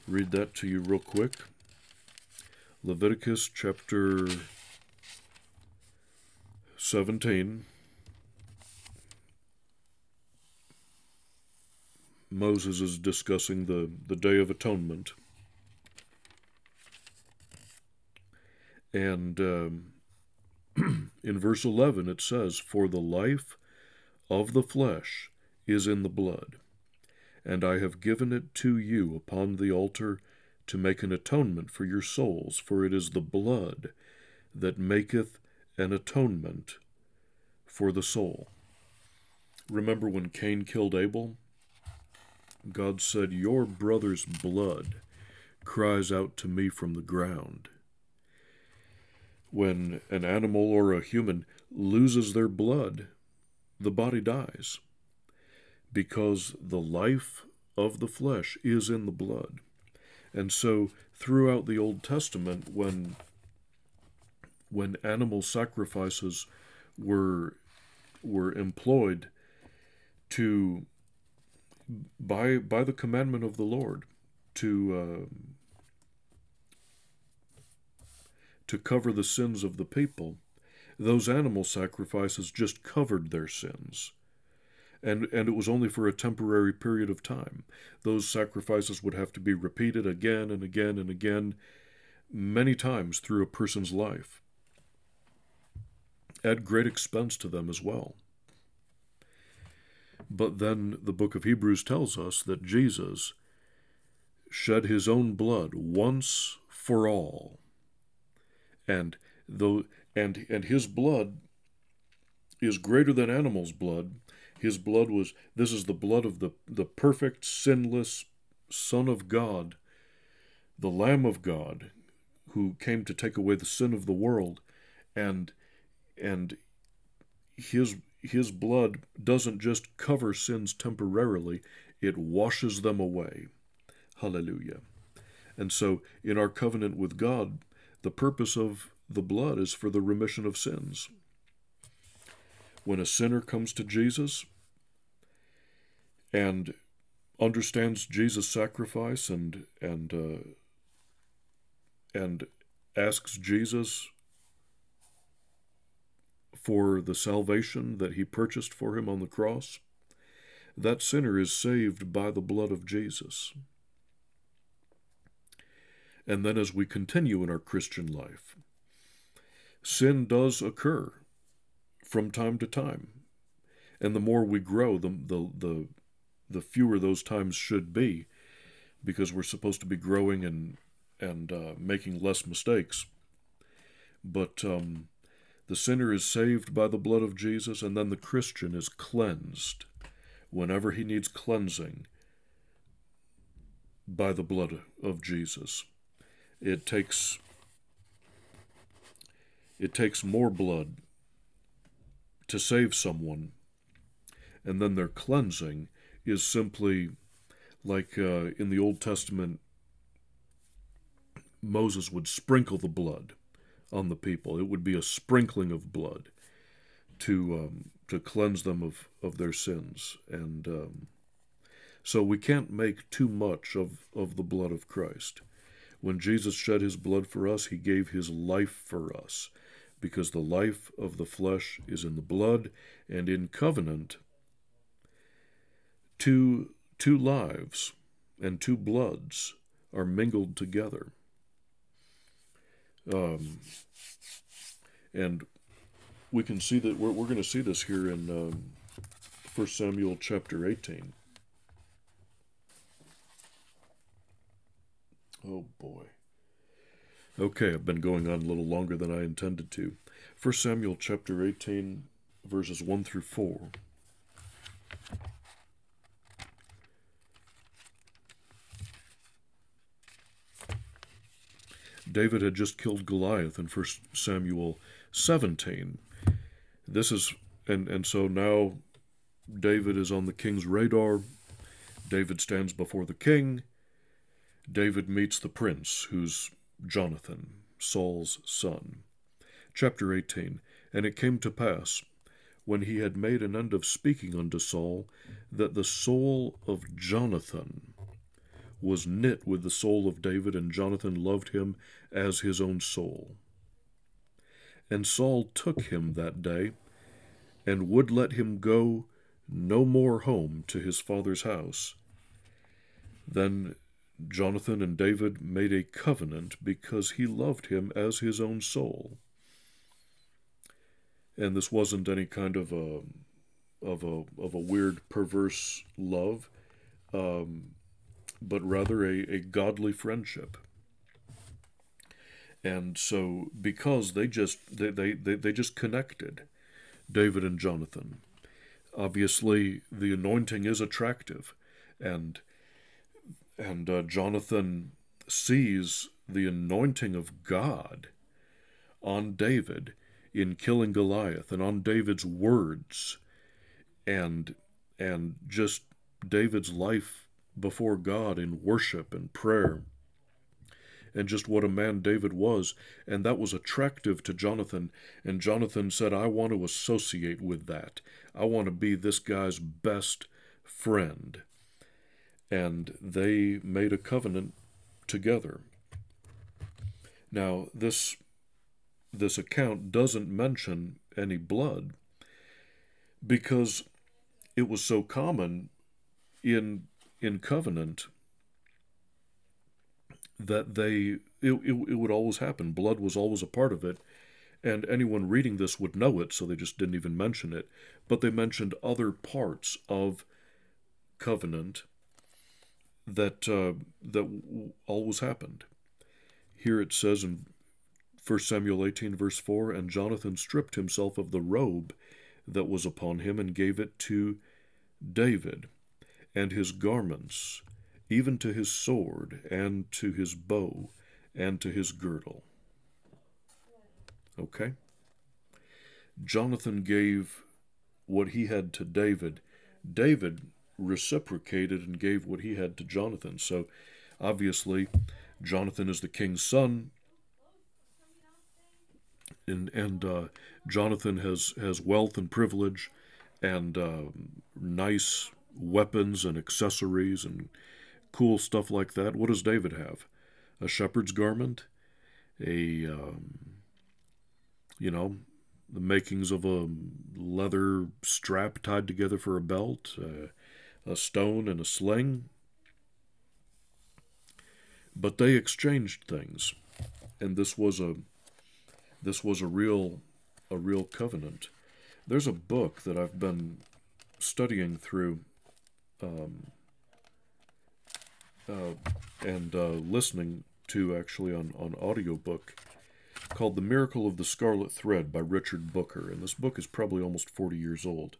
read that to you real quick. Leviticus chapter 17 Moses is discussing the, the Day of Atonement. And um, in verse 11 it says, For the life of the flesh is in the blood, and I have given it to you upon the altar to make an atonement for your souls, for it is the blood that maketh an atonement for the soul. Remember when Cain killed Abel? God said, Your brother's blood cries out to me from the ground. When an animal or a human loses their blood, the body dies because the life of the flesh is in the blood. And so throughout the Old Testament when when animal sacrifices were were employed to by by the commandment of the Lord to uh, to cover the sins of the people, those animal sacrifices just covered their sins. And, and it was only for a temporary period of time. Those sacrifices would have to be repeated again and again and again, many times through a person's life, at great expense to them as well. But then the book of Hebrews tells us that Jesus shed his own blood once for all. And though and and his blood is greater than animals' blood. His blood was this is the blood of the, the perfect, sinless Son of God, the Lamb of God, who came to take away the sin of the world, and and his his blood doesn't just cover sins temporarily, it washes them away. Hallelujah. And so, in our covenant with God, the purpose of the blood is for the remission of sins. When a sinner comes to Jesus and understands Jesus' sacrifice and and uh, and asks Jesus for the salvation that he purchased for him on the cross, that sinner is saved by the blood of Jesus. And then as we continue in our Christian life, sin does occur from time to time. And the more we grow, the, the, the, the fewer those times should be, because we're supposed to be growing and, and uh, making less mistakes. But um, the sinner is saved by the blood of Jesus, and then the Christian is cleansed whenever he needs cleansing by the blood of Jesus. It takes it takes more blood to save someone, and then their cleansing is simply like uh, in the Old Testament, Moses would sprinkle the blood on the people. It would be a sprinkling of blood to um, to cleanse them of, of their sins. And um, so we can't make too much of, of the blood of Christ. When Jesus shed his blood for us, he gave his life for us, because the life of the flesh is in the blood, and in covenant, two, two lives and two bloods are mingled together. Um, and we can see that we're, we're going to see this here in um, 1 Samuel chapter 18. Oh boy. Okay, I've been going on a little longer than I intended to. 1 Samuel chapter 18, verses 1 through 4. David had just killed Goliath in 1 Samuel 17. This is, and, and so now David is on the king's radar. David stands before the king. David meets the prince, who's Jonathan, Saul's son. Chapter 18 And it came to pass, when he had made an end of speaking unto Saul, that the soul of Jonathan was knit with the soul of David, and Jonathan loved him as his own soul. And Saul took him that day, and would let him go no more home to his father's house. Then Jonathan and David made a covenant because he loved him as his own soul. And this wasn't any kind of a of a of a weird perverse love, um, but rather a, a godly friendship. And so because they just they, they, they, they just connected, David and Jonathan. Obviously the anointing is attractive and and uh, Jonathan sees the anointing of God on David in killing Goliath and on David's words and and just David's life before God in worship and prayer and just what a man David was. And that was attractive to Jonathan. And Jonathan said I want to associate with that. I want to be this guy's best friend and they made a covenant together. Now, this this account doesn't mention any blood because it was so common in in covenant that they it, it, it would always happen blood was always a part of it and anyone reading this would know it so they just didn't even mention it but they mentioned other parts of covenant that uh, that always happened. Here it says in 1 Samuel 18, verse 4 And Jonathan stripped himself of the robe that was upon him and gave it to David, and his garments, even to his sword, and to his bow, and to his girdle. Okay? Jonathan gave what he had to David. David reciprocated and gave what he had to Jonathan. So obviously, Jonathan is the king's son, and and uh, Jonathan has has wealth and privilege, and uh, nice weapons and accessories and cool stuff like that. What does David have? A shepherd's garment, a um, you know the makings of a leather strap tied together for a belt, uh, a stone and a sling. But they exchanged things, and this was a this was a real a real covenant. There's a book that I've been studying through um, uh, and uh, listening to actually on, on audiobook called The Miracle of the Scarlet Thread by Richard Booker. And this book is probably almost 40 years old.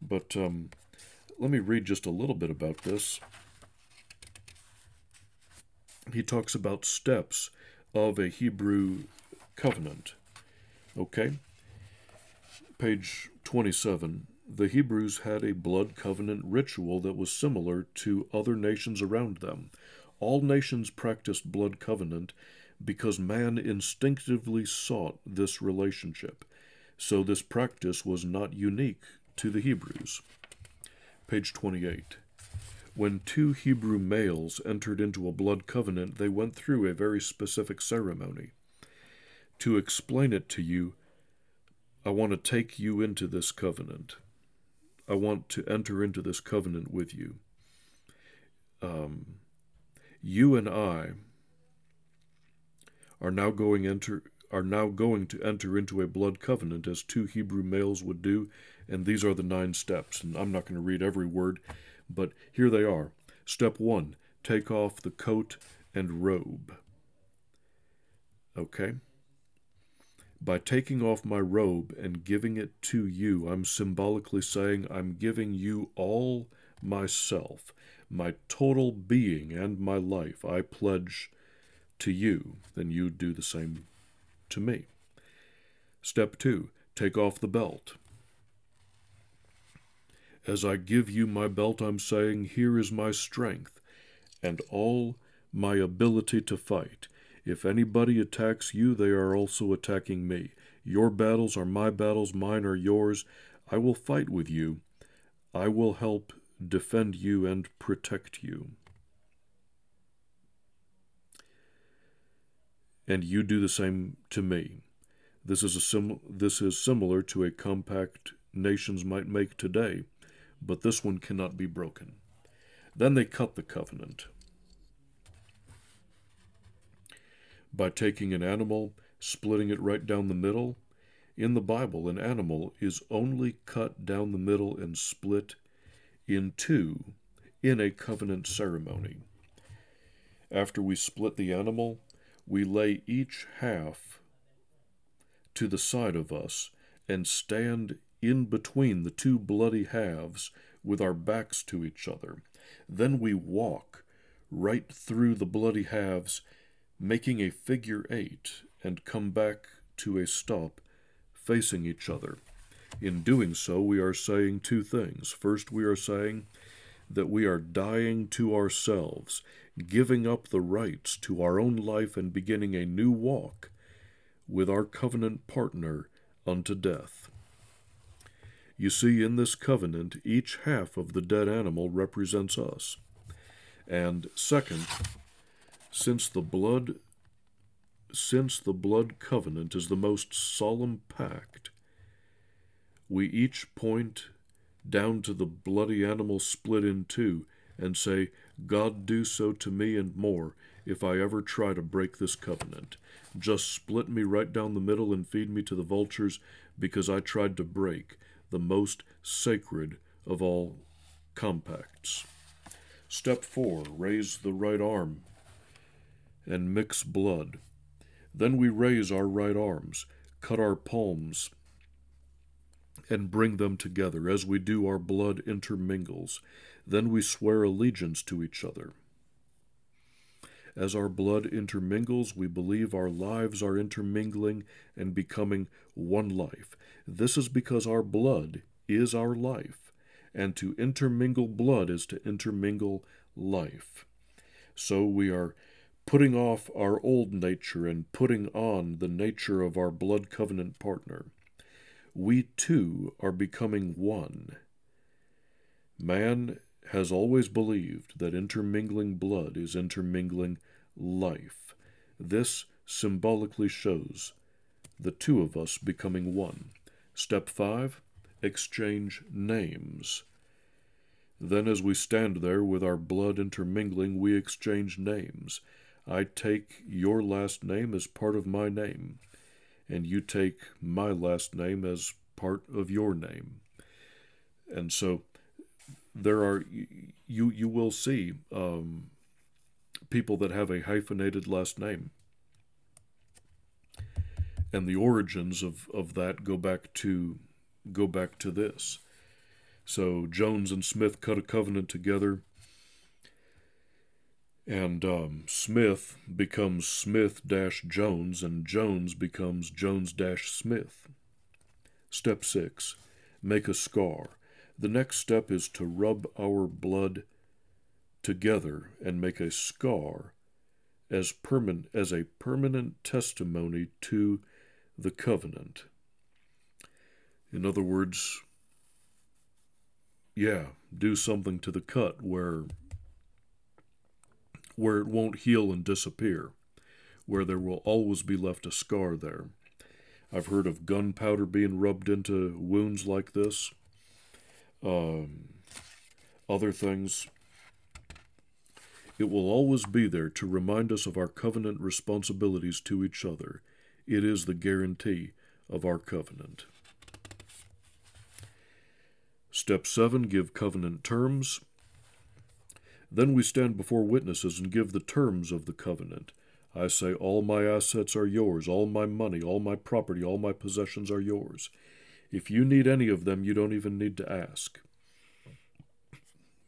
But um, let me read just a little bit about this. He talks about steps of a Hebrew covenant. Okay? Page 27. The Hebrews had a blood covenant ritual that was similar to other nations around them. All nations practiced blood covenant because man instinctively sought this relationship. So this practice was not unique to the Hebrews. Page 28. When two Hebrew males entered into a blood covenant, they went through a very specific ceremony. To explain it to you, I want to take you into this covenant. I want to enter into this covenant with you. Um, you and I are now going enter are now going to enter into a blood covenant as two Hebrew males would do and these are the nine steps. And I'm not going to read every word, but here they are. Step one take off the coat and robe. Okay? By taking off my robe and giving it to you, I'm symbolically saying I'm giving you all myself, my total being and my life. I pledge to you, and you do the same to me. Step two, take off the belt. As I give you my belt, I'm saying, Here is my strength and all my ability to fight. If anybody attacks you, they are also attacking me. Your battles are my battles, mine are yours. I will fight with you. I will help defend you and protect you. And you do the same to me. This is, a sim- this is similar to a compact nations might make today, but this one cannot be broken. Then they cut the covenant. By taking an animal, splitting it right down the middle. In the Bible, an animal is only cut down the middle and split in two in a covenant ceremony. After we split the animal, we lay each half to the side of us and stand in between the two bloody halves with our backs to each other. Then we walk right through the bloody halves, making a figure eight, and come back to a stop facing each other. In doing so, we are saying two things. First, we are saying that we are dying to ourselves, giving up the rights to our own life and beginning a new walk with our covenant partner unto death. You see, in this covenant, each half of the dead animal represents us. And second, since the blood since the blood covenant is the most solemn pact, we each point down to the bloody animal split in two and say, God do so to me and more if I ever try to break this covenant. Just split me right down the middle and feed me to the vultures because I tried to break the most sacred of all compacts. Step 4 Raise the right arm and mix blood. Then we raise our right arms, cut our palms, and bring them together. As we do, our blood intermingles. Then we swear allegiance to each other. As our blood intermingles, we believe our lives are intermingling and becoming one life. This is because our blood is our life, and to intermingle blood is to intermingle life. So we are putting off our old nature and putting on the nature of our blood covenant partner. We too are becoming one. Man has always believed that intermingling blood is intermingling life. This symbolically shows the two of us becoming one. Step 5 Exchange names. Then, as we stand there with our blood intermingling, we exchange names. I take your last name as part of my name, and you take my last name as part of your name. And so there are you you will see um, people that have a hyphenated last name, and the origins of, of that go back to go back to this. So Jones and Smith cut a covenant together, and um, Smith becomes Smith dash Jones, and Jones becomes Jones dash Smith. Step six: make a scar. The next step is to rub our blood together and make a scar as, permanent, as a permanent testimony to the covenant. In other words, yeah, do something to the cut where where it won't heal and disappear, where there will always be left a scar there. I've heard of gunpowder being rubbed into wounds like this. Um, other things. It will always be there to remind us of our covenant responsibilities to each other. It is the guarantee of our covenant. Step 7 Give covenant terms. Then we stand before witnesses and give the terms of the covenant. I say, All my assets are yours, all my money, all my property, all my possessions are yours. If you need any of them, you don't even need to ask.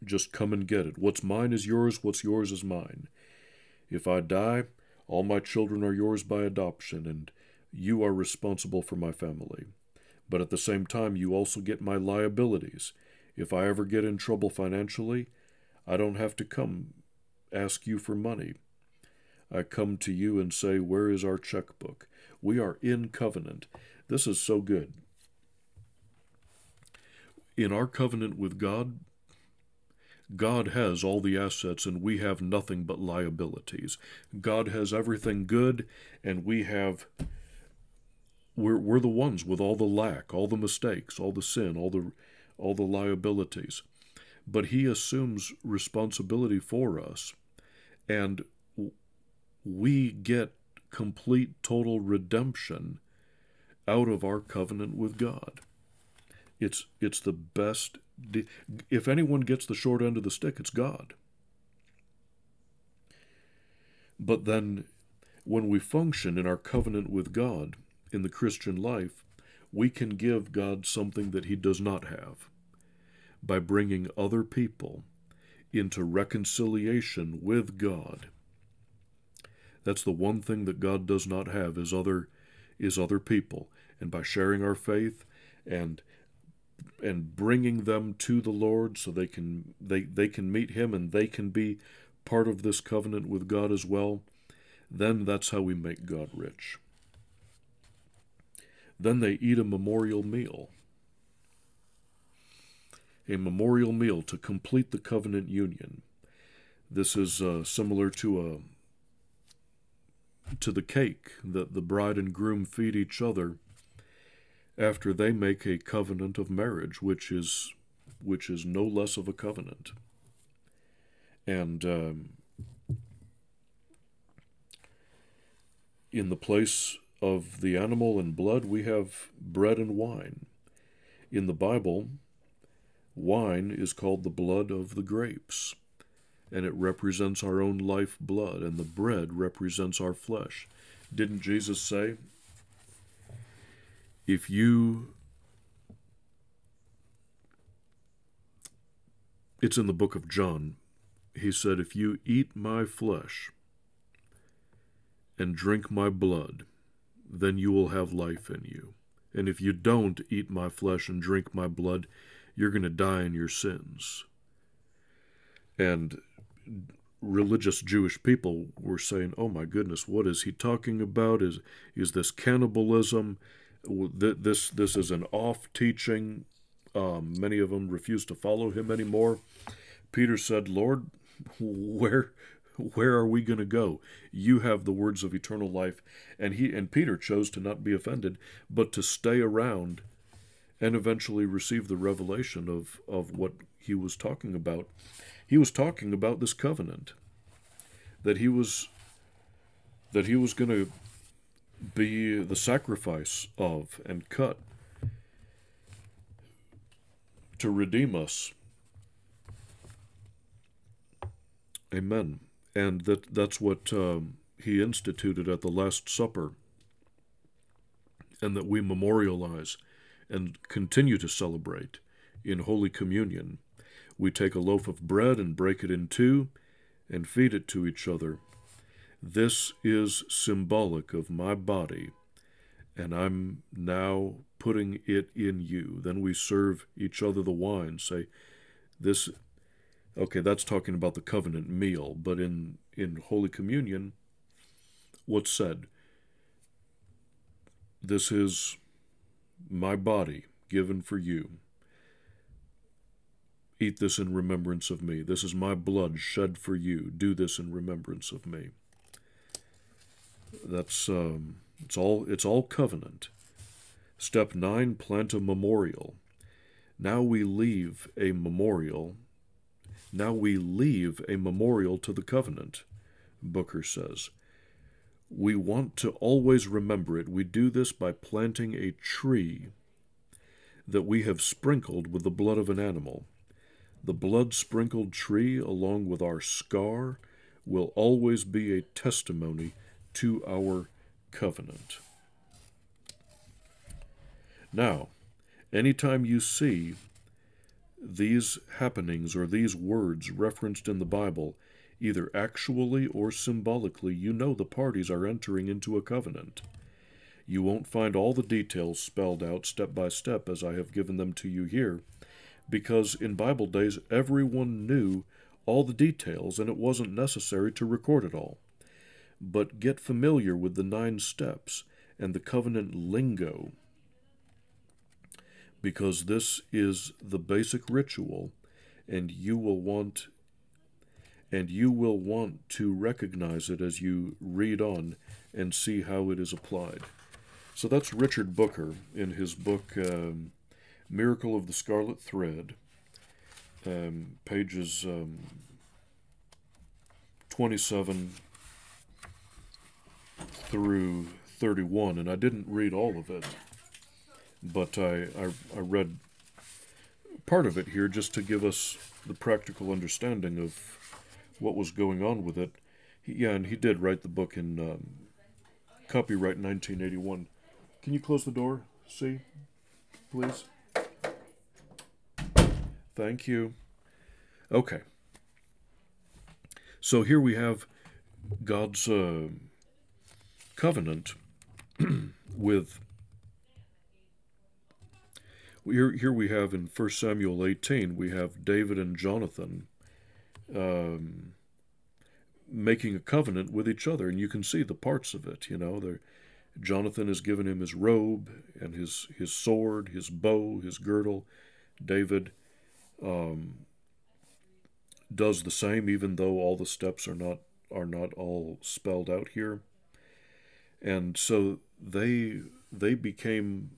Just come and get it. What's mine is yours, what's yours is mine. If I die, all my children are yours by adoption, and you are responsible for my family. But at the same time, you also get my liabilities. If I ever get in trouble financially, I don't have to come ask you for money. I come to you and say, Where is our checkbook? We are in covenant. This is so good. In our covenant with God, God has all the assets and we have nothing but liabilities. God has everything good and we have we're we're the ones with all the lack, all the mistakes, all the sin, all the all the liabilities. But he assumes responsibility for us and we get complete total redemption out of our covenant with God. It's it's the best if anyone gets the short end of the stick, it's God. But then when we function in our covenant with God in the Christian life, we can give God something that he does not have by bringing other people into reconciliation with God that's the one thing that God does not have is other is other people. And by sharing our faith and and bringing them to the Lord so they can they, they can meet him and they can be part of this covenant with God as well, then that's how we make God rich. Then they eat a memorial meal. A memorial meal to complete the covenant union. This is uh, similar to a to the cake that the bride and groom feed each other after they make a covenant of marriage, which is which is no less of a covenant. And um, in the place of the animal and blood, we have bread and wine. In the Bible, wine is called the blood of the grapes and it represents our own life blood, and the bread represents our flesh. Didn't Jesus say, if you it's in the book of John. He said, If you eat my flesh and drink my blood, then you will have life in you. And if you don't eat my flesh and drink my blood, you're going to die in your sins. And religious Jewish people were saying, "Oh my goodness, what is he talking about? Is is this cannibalism? This this is an off teaching." Um, many of them refused to follow him anymore. Peter said, "Lord, where where are we going to go? You have the words of eternal life." And he and Peter chose to not be offended, but to stay around and eventually receive the revelation of of what he was talking about. He was talking about this covenant that he was that he was going to be the sacrifice of and cut to redeem us. Amen. And that that's what um, he instituted at the Last Supper, and that we memorialize and continue to celebrate in Holy Communion we take a loaf of bread and break it in two and feed it to each other. This is symbolic of my body, and I'm now putting it in you. Then we serve each other the wine, say, This, okay, that's talking about the covenant meal, but in, in Holy Communion, what's said? This is my body given for you. Eat this in remembrance of me. This is my blood shed for you. Do this in remembrance of me. That's um, it's all it's all covenant. Step nine: plant a memorial. Now we leave a memorial. Now we leave a memorial to the covenant. Booker says. We want to always remember it. We do this by planting a tree that we have sprinkled with the blood of an animal. The blood sprinkled tree, along with our scar, will always be a testimony to our covenant. Now, anytime you see these happenings or these words referenced in the Bible, either actually or symbolically, you know the parties are entering into a covenant. You won't find all the details spelled out step by step as I have given them to you here, because in Bible days everyone knew all the details and it wasn't necessary to record it all. But get familiar with the nine steps and the covenant lingo, because this is the basic ritual, and you will want and you will want to recognize it as you read on and see how it is applied. So that's Richard Booker in his book um, Miracle of the Scarlet Thread, um, pages um, 27 through 31. And I didn't read all of it, but I, I, I read part of it here just to give us the practical understanding of what was going on with it. He, yeah, and he did write the book in um, copyright 1981. Can you close the door, see, please? Thank you. Okay. So here we have God's uh, covenant with. Here, here we have in 1 Samuel 18, we have David and Jonathan um, making a covenant with each other, and you can see the parts of it. You know, Jonathan has given him his robe and his his sword, his bow, his girdle. David um, does the same, even though all the steps are not are not all spelled out here. And so they they became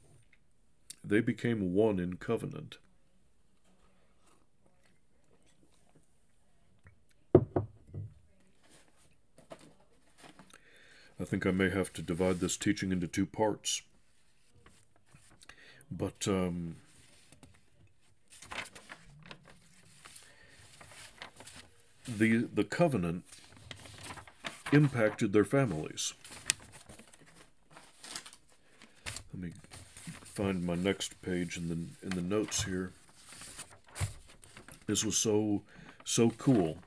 they became one in covenant. I think I may have to divide this teaching into two parts. But um, the the covenant impacted their families. Let me find my next page in the in the notes here. This was so so cool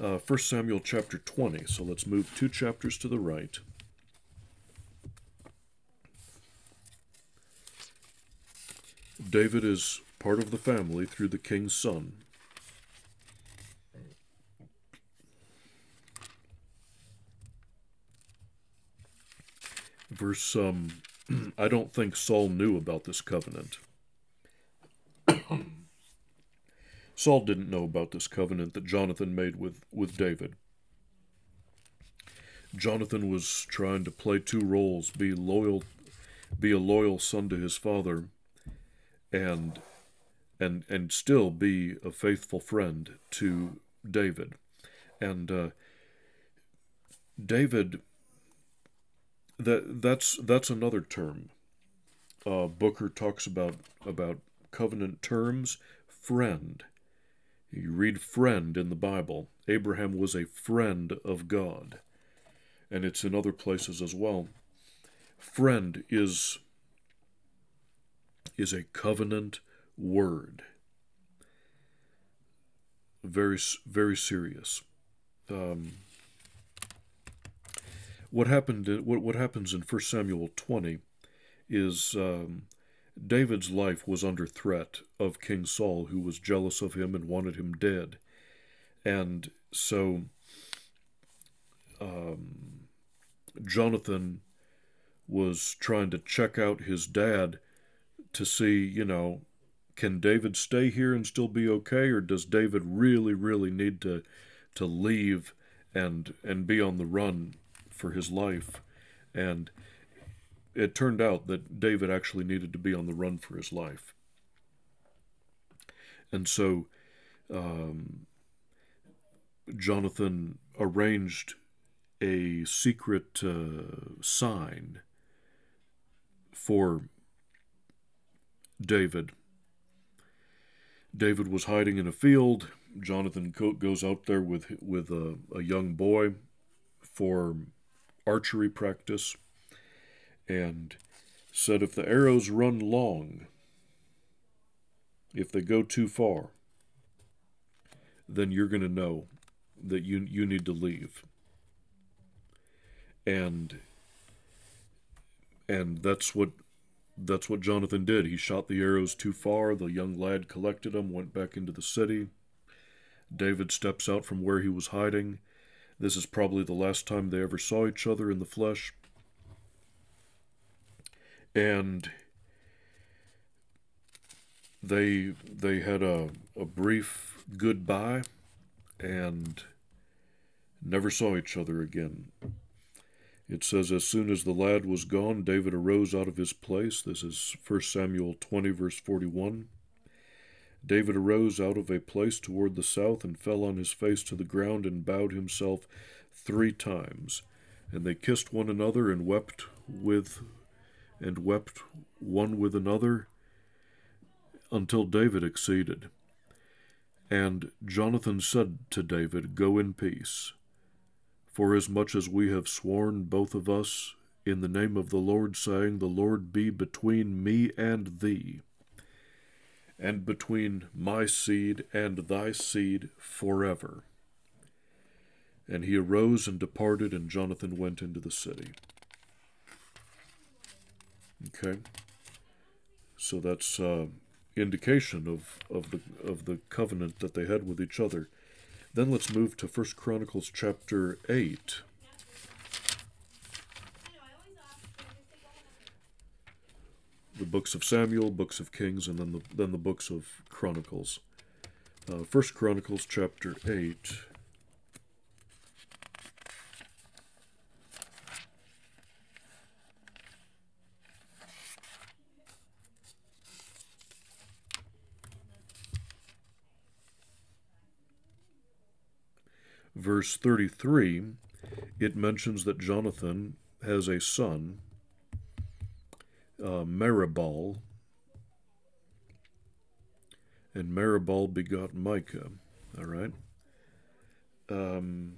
uh, 1 Samuel chapter 20. So let's move two chapters to the right. David is part of the family through the king's son. Verse um, I don't think Saul knew about this covenant. Saul didn't know about this covenant that Jonathan made with, with David. Jonathan was trying to play two roles, be loyal be a loyal son to his father and and and still be a faithful friend to David. And uh, David that that's that's another term. Uh, Booker talks about about covenant terms, friend. You read friend in the Bible. Abraham was a friend of God. And it's in other places as well. Friend is, is a covenant word. Very, very serious. Um, what happened? What what happens in 1 Samuel 20 is um, David's life was under threat of King Saul, who was jealous of him and wanted him dead. And so um, Jonathan was trying to check out his dad to see, you know, can David stay here and still be okay, or does David really, really need to to leave and and be on the run for his life? And it turned out that David actually needed to be on the run for his life. And so um, Jonathan arranged a secret uh, sign for David. David was hiding in a field. Jonathan goes out there with with a, a young boy for archery practice, and said if the arrows run long, if they go too far, then you're going to know that you you need to leave. And and that's what that's what Jonathan did. He shot the arrows too far. The young lad collected them, went back into the city. David steps out from where he was hiding. This is probably the last time they ever saw each other in the flesh. And they they had a, a brief goodbye and never saw each other again. It says, As soon as the lad was gone, David arose out of his place. This is 1 Samuel 20, verse 41. David arose out of a place toward the south and fell on his face to the ground and bowed himself three times. And they kissed one another and wept with and wept one with another until David exceeded. And Jonathan said to David, Go in peace. Forasmuch as we have sworn, both of us, in the name of the Lord, saying, The Lord be between me and thee, and between my seed and thy seed forever. And he arose and departed, and Jonathan went into the city. Okay, so that's uh, indication of, of the of the covenant that they had with each other. Then let's move to First Chronicles chapter 8. The books of Samuel, books of Kings, and then the, then the books of Chronicles. Uh, First Chronicles chapter 8. verse 33, it mentions that Jonathan has a son, uh, Meribbaal, and Meribbaal begot Micah. All right. Um,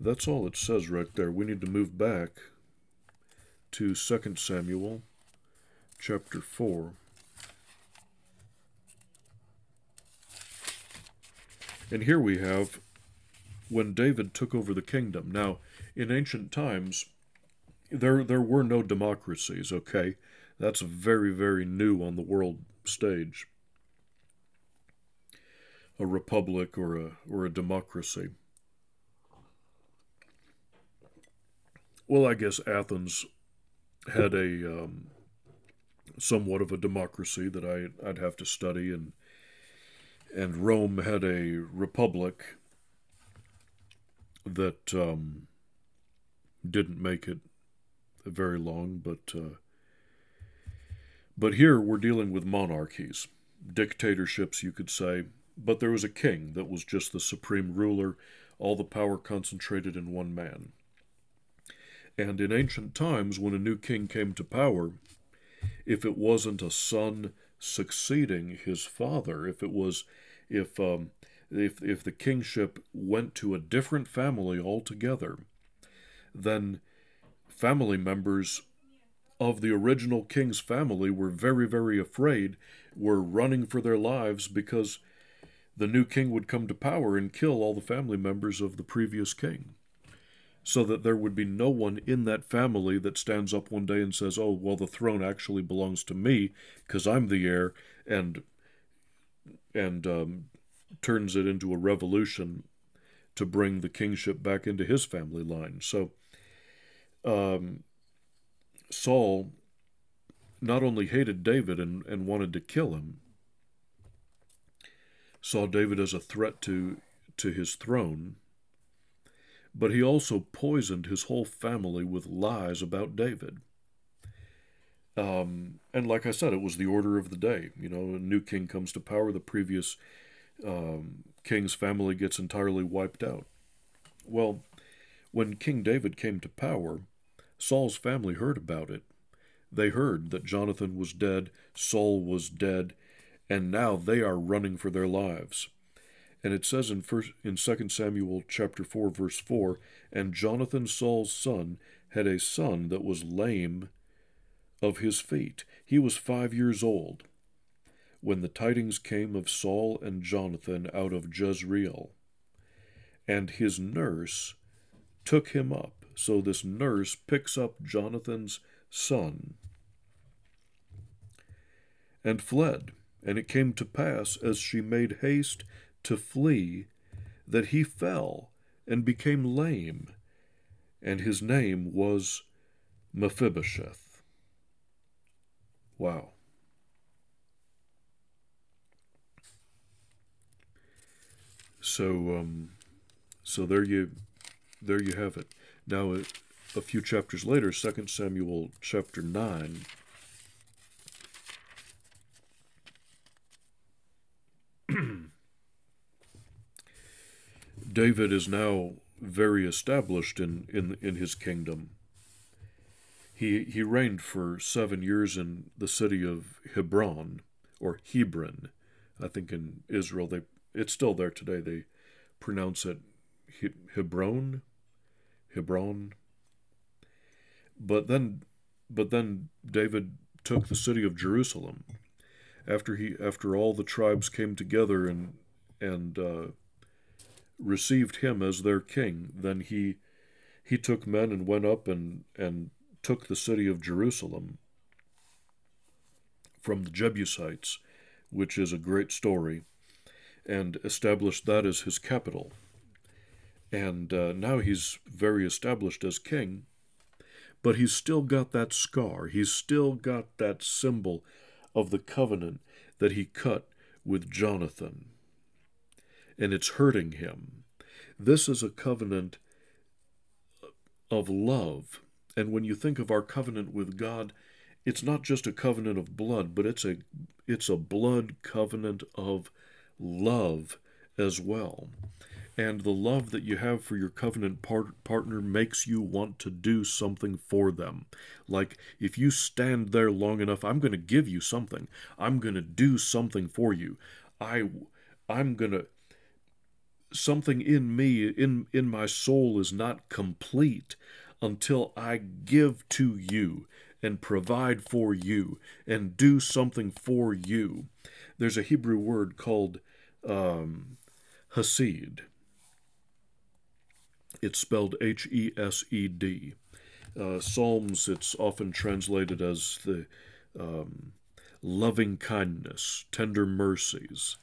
that's all it says right there. We need to move back to 2 Samuel chapter 4. And here we have when David took over the kingdom. Now, in ancient times, there there were no democracies, okay? That's very, very new on the world stage. A republic or a or a democracy. Well, I guess Athens had a um, somewhat of a democracy that I I'd have to study and and Rome had a republic that um, didn't make it very long, but uh, but here we're dealing with monarchies, dictatorships, you could say. But there was a king that was just the supreme ruler, all the power concentrated in one man. And in ancient times, when a new king came to power, if it wasn't a son succeeding his father, if it was if um, if if the kingship went to a different family altogether, then family members of the original king's family were very very afraid, were running for their lives because the new king would come to power and kill all the family members of the previous king. So that there would be no one in that family that stands up one day and says, Oh, well, the throne actually belongs to me because I'm the heir, and and um, turns it into a revolution to bring the kingship back into his family line. So um, Saul not only hated David and, and wanted to kill him, saw David as a threat to, to his throne, but he also poisoned his whole family with lies about David. Um, and like I said, it was the order of the day. You know, a new king comes to power. The previous um, king's family gets entirely wiped out. Well, when King David came to power, Saul's family heard about it. They heard that Jonathan was dead, Saul was dead, and now they are running for their lives. And it says in first in 2 Samuel chapter 4 verse 4, and Jonathan Saul's son had a son that was lame of his feet. He was 5 years old when the tidings came of Saul and Jonathan out of Jezreel. And his nurse took him up. So this nurse picks up Jonathan's son and fled. And it came to pass, as she made haste to flee, that he fell and became lame, and his name was Mephibosheth. Wow. So, um, so there you, there you have it. Now, a, few chapters later, Second Samuel chapter nine. David is now very established in, in, in his kingdom. He, he reigned for seven years in the city of Hebron, or Hebron. I think in Israel, they it's still there today. They pronounce it Hebron, Hebron. But then, but then David took the city of Jerusalem after he after all the tribes came together and and uh, received him as their king, then he he took men and went up and and took the city of Jerusalem from the Jebusites, which is a great story, and established that as his capital. And uh, now he's very established as king, but he's still got that scar. He's still got that symbol of the covenant that he cut with Jonathan and it's hurting him. This is a covenant of love. And when you think of our covenant with God, it's not just a covenant of blood, but it's a it's a blood covenant of love as well. And the love that you have for your covenant part- partner makes you want to do something for them. Like, if you stand there long enough, I'm going to give you something. I'm going to do something for you. I, I'm going to, something in me, in, in my soul, is not complete until I give to you and provide for you and do something for you. There's a Hebrew word called um, Hesed. It's spelled H E S E D. Uh, Psalms, it's often translated as the um, loving kindness, tender mercies.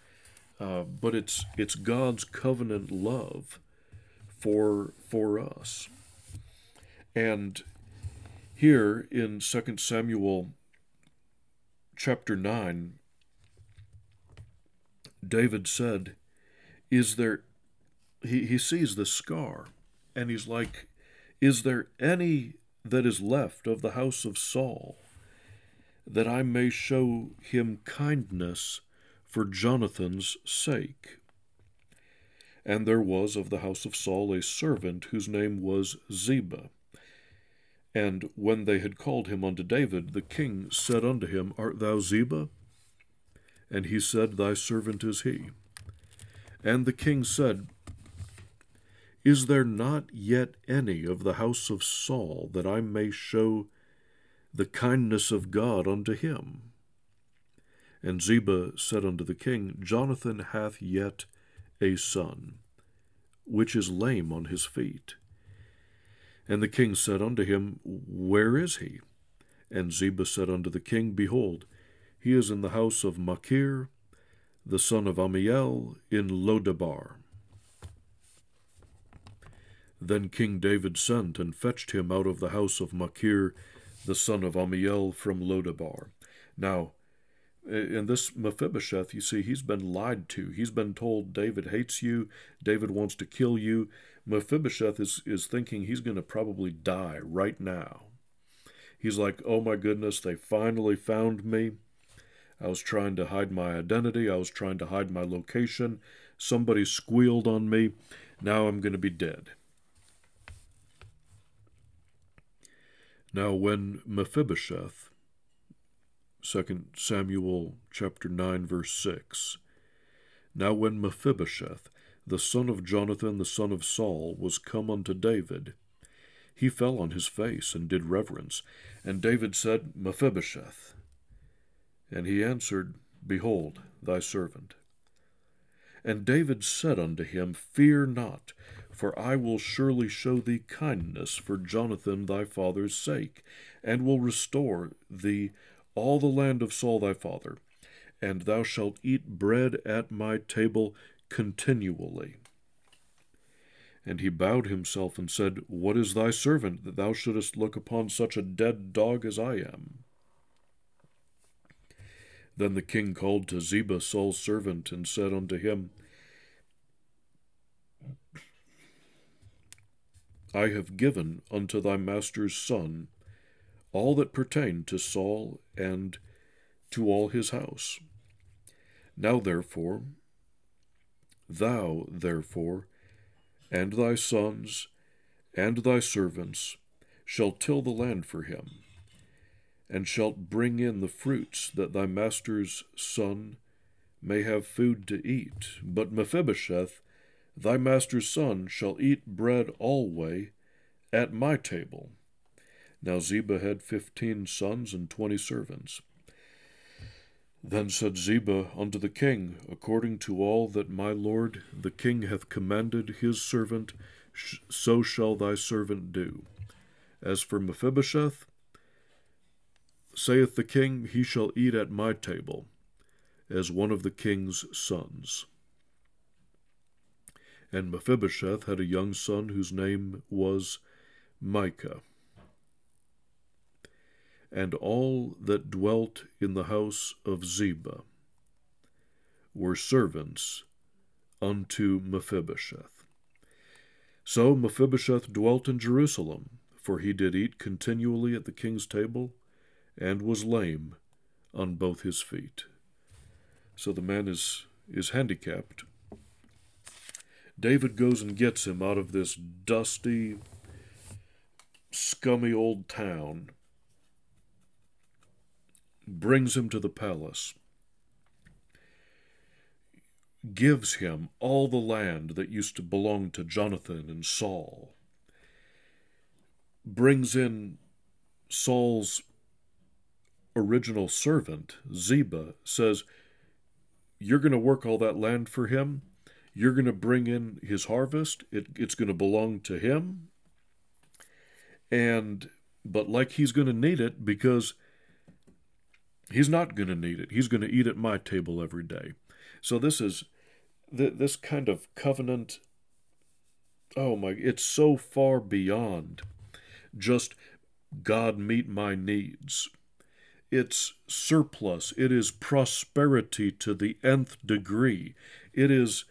Uh, but it's it's God's covenant love for for us. And here in 2 Samuel chapter 9, David said, Is there, he, he sees the scar, and he's like, Is there any that is left of the house of Saul, that I may show him kindness for Jonathan's sake. And there was of the house of Saul a servant whose name was Ziba. And when they had called him unto David, the king said unto him, Art thou Ziba? And he said, Thy servant is he. And the king said, Is there not yet any of the house of Saul that I may show the kindness of God unto him? And Ziba said unto the king, Jonathan hath yet a son, which is lame on his feet. And the king said unto him, Where is he? And Ziba said unto the king, Behold, he is in the house of Machir, the son of Ammiel, in Lodebar. Then King David sent and fetched him out of the house of Machir, the son of Ammiel, from Lodebar. Now, in this Mephibosheth, you see, he's been lied to. He's been told David hates you, David wants to kill you. Mephibosheth is, is thinking he's going to probably die right now. He's like, oh my goodness, they finally found me. I was trying to hide my identity, I was trying to hide my location. Somebody squealed on me. Now I'm going to be dead. Now, when— Mephibosheth, 2 Samuel chapter 9 verse 6. Now when Mephibosheth, the son of Jonathan the son of Saul, was come unto David, he fell on his face and did reverence. And David said, Mephibosheth. And he answered, Behold, thy servant. And David said unto him, Fear not, for I will surely show thee kindness for Jonathan thy father's sake, and will restore thee all the land of Saul thy father, and thou shalt eat bread at my table continually. And he bowed himself and said, What is thy servant, that thou shouldest look upon such a dead dog as I am? Then the king called to Ziba, Saul's servant, and said unto him, I have given unto thy master's son all that pertained to Saul and to all his house. Now therefore, thou therefore, and thy sons, and thy servants, shall till the land for him, and shalt bring in the fruits, that thy master's son may have food to eat. But Mephibosheth, Thy master's son shall eat bread alway at my table. Now Ziba had fifteen sons and twenty servants. Then said Ziba unto the king, According to all that my lord the king hath commanded his servant, so shall thy servant do. As for Mephibosheth, saith the king, he shall eat at my table, as one of the king's sons. And Mephibosheth had a young son whose name was Micah. And all that dwelt in the house of Ziba were servants unto Mephibosheth. So Mephibosheth dwelt in Jerusalem, for he did eat continually at the king's table, and was lame on both his feet. So the man is, is handicapped David goes and gets him out of this dusty, scummy old town, brings him to the palace, gives him all the land that used to belong to Jonathan and Saul, brings in Saul's original servant, Ziba, says, You're going to work all that land for him? You're going to bring in his harvest. It, it's going to belong to him. And, but like he's going to need it because he's not going to need it. He's going to eat at my table every day. So this is, this kind of covenant, oh my, it's so far beyond just God meet my needs. It's surplus. It is prosperity to the nth degree. It is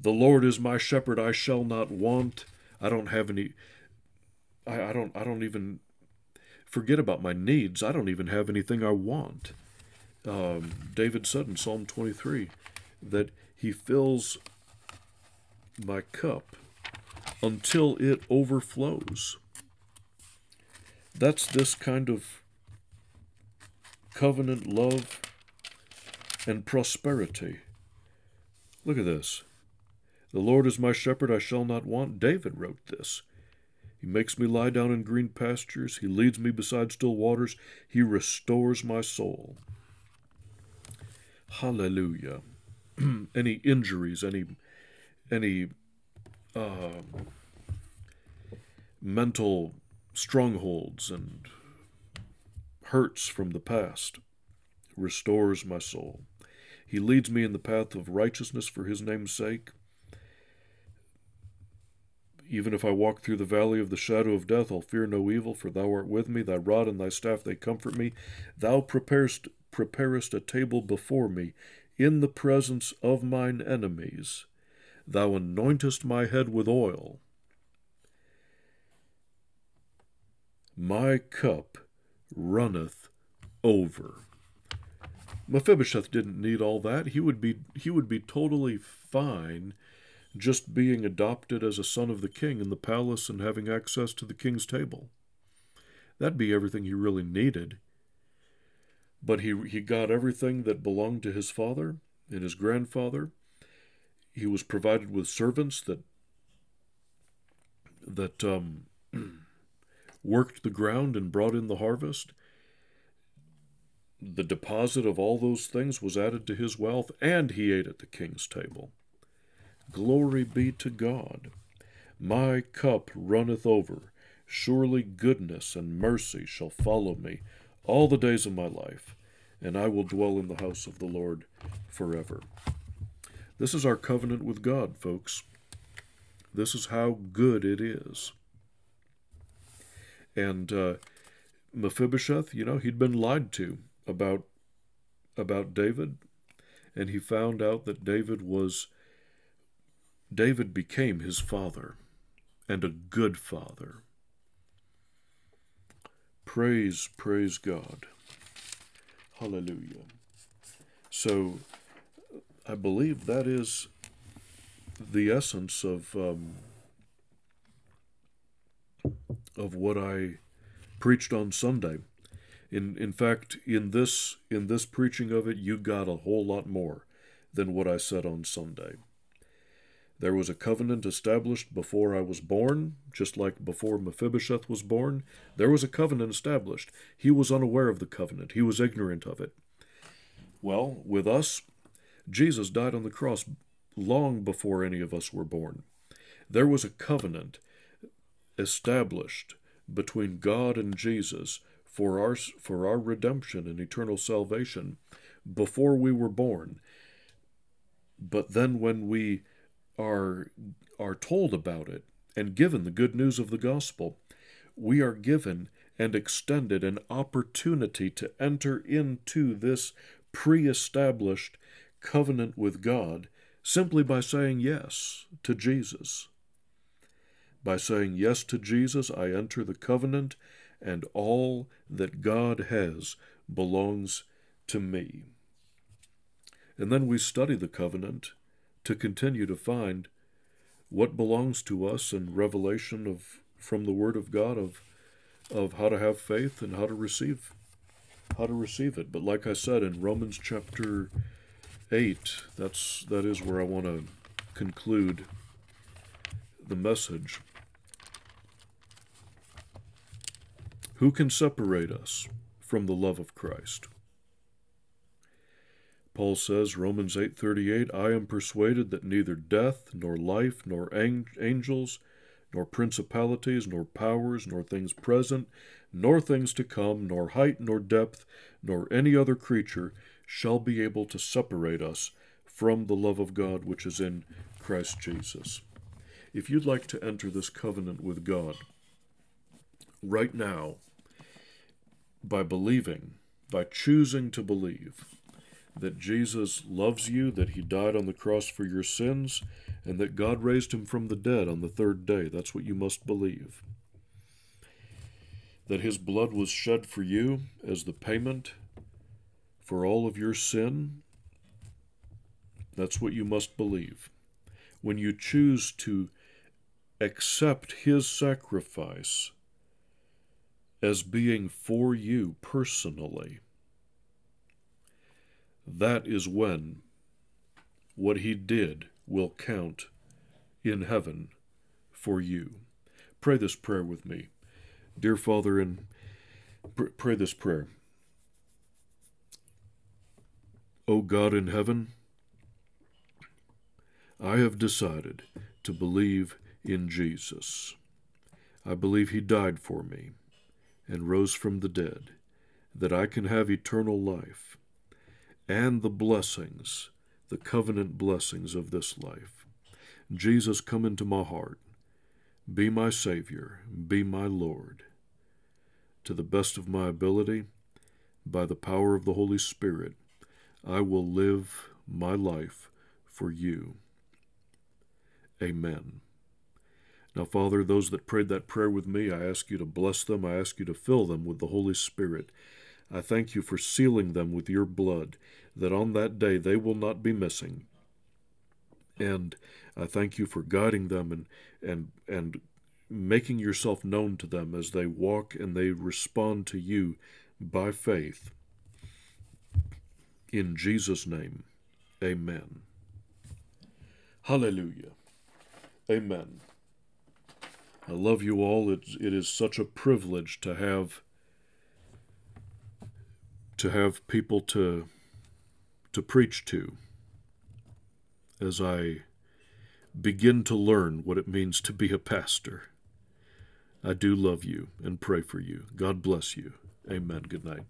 the Lord is my shepherd, I shall not want. I don't have any I, I don't I don't even forget about my needs. I don't even have anything I want. Um, David said in Psalm 23 that he fills my cup until it overflows. That's this kind of covenant love and prosperity. Look at this. The Lord is my shepherd, I shall not want. David wrote this. He makes me lie down in green pastures. He leads me beside still waters. He restores my soul. Hallelujah. any injuries, any any uh, mental strongholds and hurts from the past restores my soul. He leads me in the path of righteousness for his name's sake. Even if I walk through the valley of the shadow of death, I'll fear no evil, for thou art with me. Thy rod and thy staff, they comfort me. Thou preparest, preparest a table before me in the presence of mine enemies. Thou anointest my head with oil. My cup runneth over. Mephibosheth didn't need all that. He would be he would be totally fine just being adopted as a son of the king in the palace and having access to the king's table. That'd be everything he really needed. But he, he got everything that belonged to his father and his grandfather, he was provided with servants that that um, worked the ground and brought in the harvest. The deposit of all those things was added to his wealth, and he ate at the king's table. Glory be to God. My cup runneth over. Surely goodness and mercy shall follow me all the days of my life, and I will dwell in the house of the Lord forever. This is our covenant with God, folks. This is how good it is. And uh, Mephibosheth, you know, he'd been lied to about about David, and he found out that David was David became his father, and a good father. Praise, praise God. Hallelujah. So, I believe that is the essence of um, of what I preached on Sunday. In in fact, in this in this preaching of it, you got a whole lot more than what I said on Sunday. There was a covenant established before I was born, just like before Mephibosheth was born. There was a covenant established. He was unaware of the covenant, he was ignorant of it. Well, with us, Jesus died on the cross long before any of us were born. There was a covenant established between God and Jesus for our, for our redemption and eternal salvation before we were born. But then when we are, are told about it and given the good news of the gospel, we are given and extended an opportunity to enter into this pre established covenant with God simply by saying yes to Jesus. By saying yes to Jesus, I enter the covenant, and all that God has belongs to me. And then we study the covenant to continue to find what belongs to us in revelation of from the Word of God of of how to have faith and how to receive how to receive it. But like I said in Romans chapter 8, that's that is where I want to conclude the message. Who can separate us from the love of Christ? Paul says, Romans 8:38, I am persuaded that neither death, nor life, nor angels, nor principalities, nor powers, nor things present, nor things to come, nor height, nor depth, nor any other creature shall be able to separate us from the love of God which is in Christ Jesus. If you'd like to enter this covenant with God right now, by believing, by choosing to believe that Jesus loves you, that he died on the cross for your sins, and that God raised him from the dead on the third day. That's what you must believe. That his blood was shed for you as the payment for all of your sin. That's what you must believe. When you choose to accept his sacrifice as being for you personally, that is when what he did will count in heaven for you. Pray this prayer with me. Dear Father, and pray this prayer. O God in heaven, I have decided to believe in Jesus. I believe he died for me and rose from the dead, that I can have eternal life and the blessings, the covenant blessings of this life. Jesus, come into my heart. Be my Savior. Be my Lord. To the best of my ability, by the power of the Holy Spirit, I will live my life for you. Amen. Now, Father, those that prayed that prayer with me, I ask you to bless them. I ask you to fill them with the Holy Spirit. I thank you for sealing them with your blood, that on that day they will not be missing. And I thank you for guiding them and, and, and making yourself known to them as they walk and they respond to you by faith. In Jesus' name, amen. Hallelujah. Amen. I love you all. It, it is such a privilege to have to have people to to preach to as I begin to learn what it means to be a pastor. I do love you and pray for you. God bless you. Amen. Good night.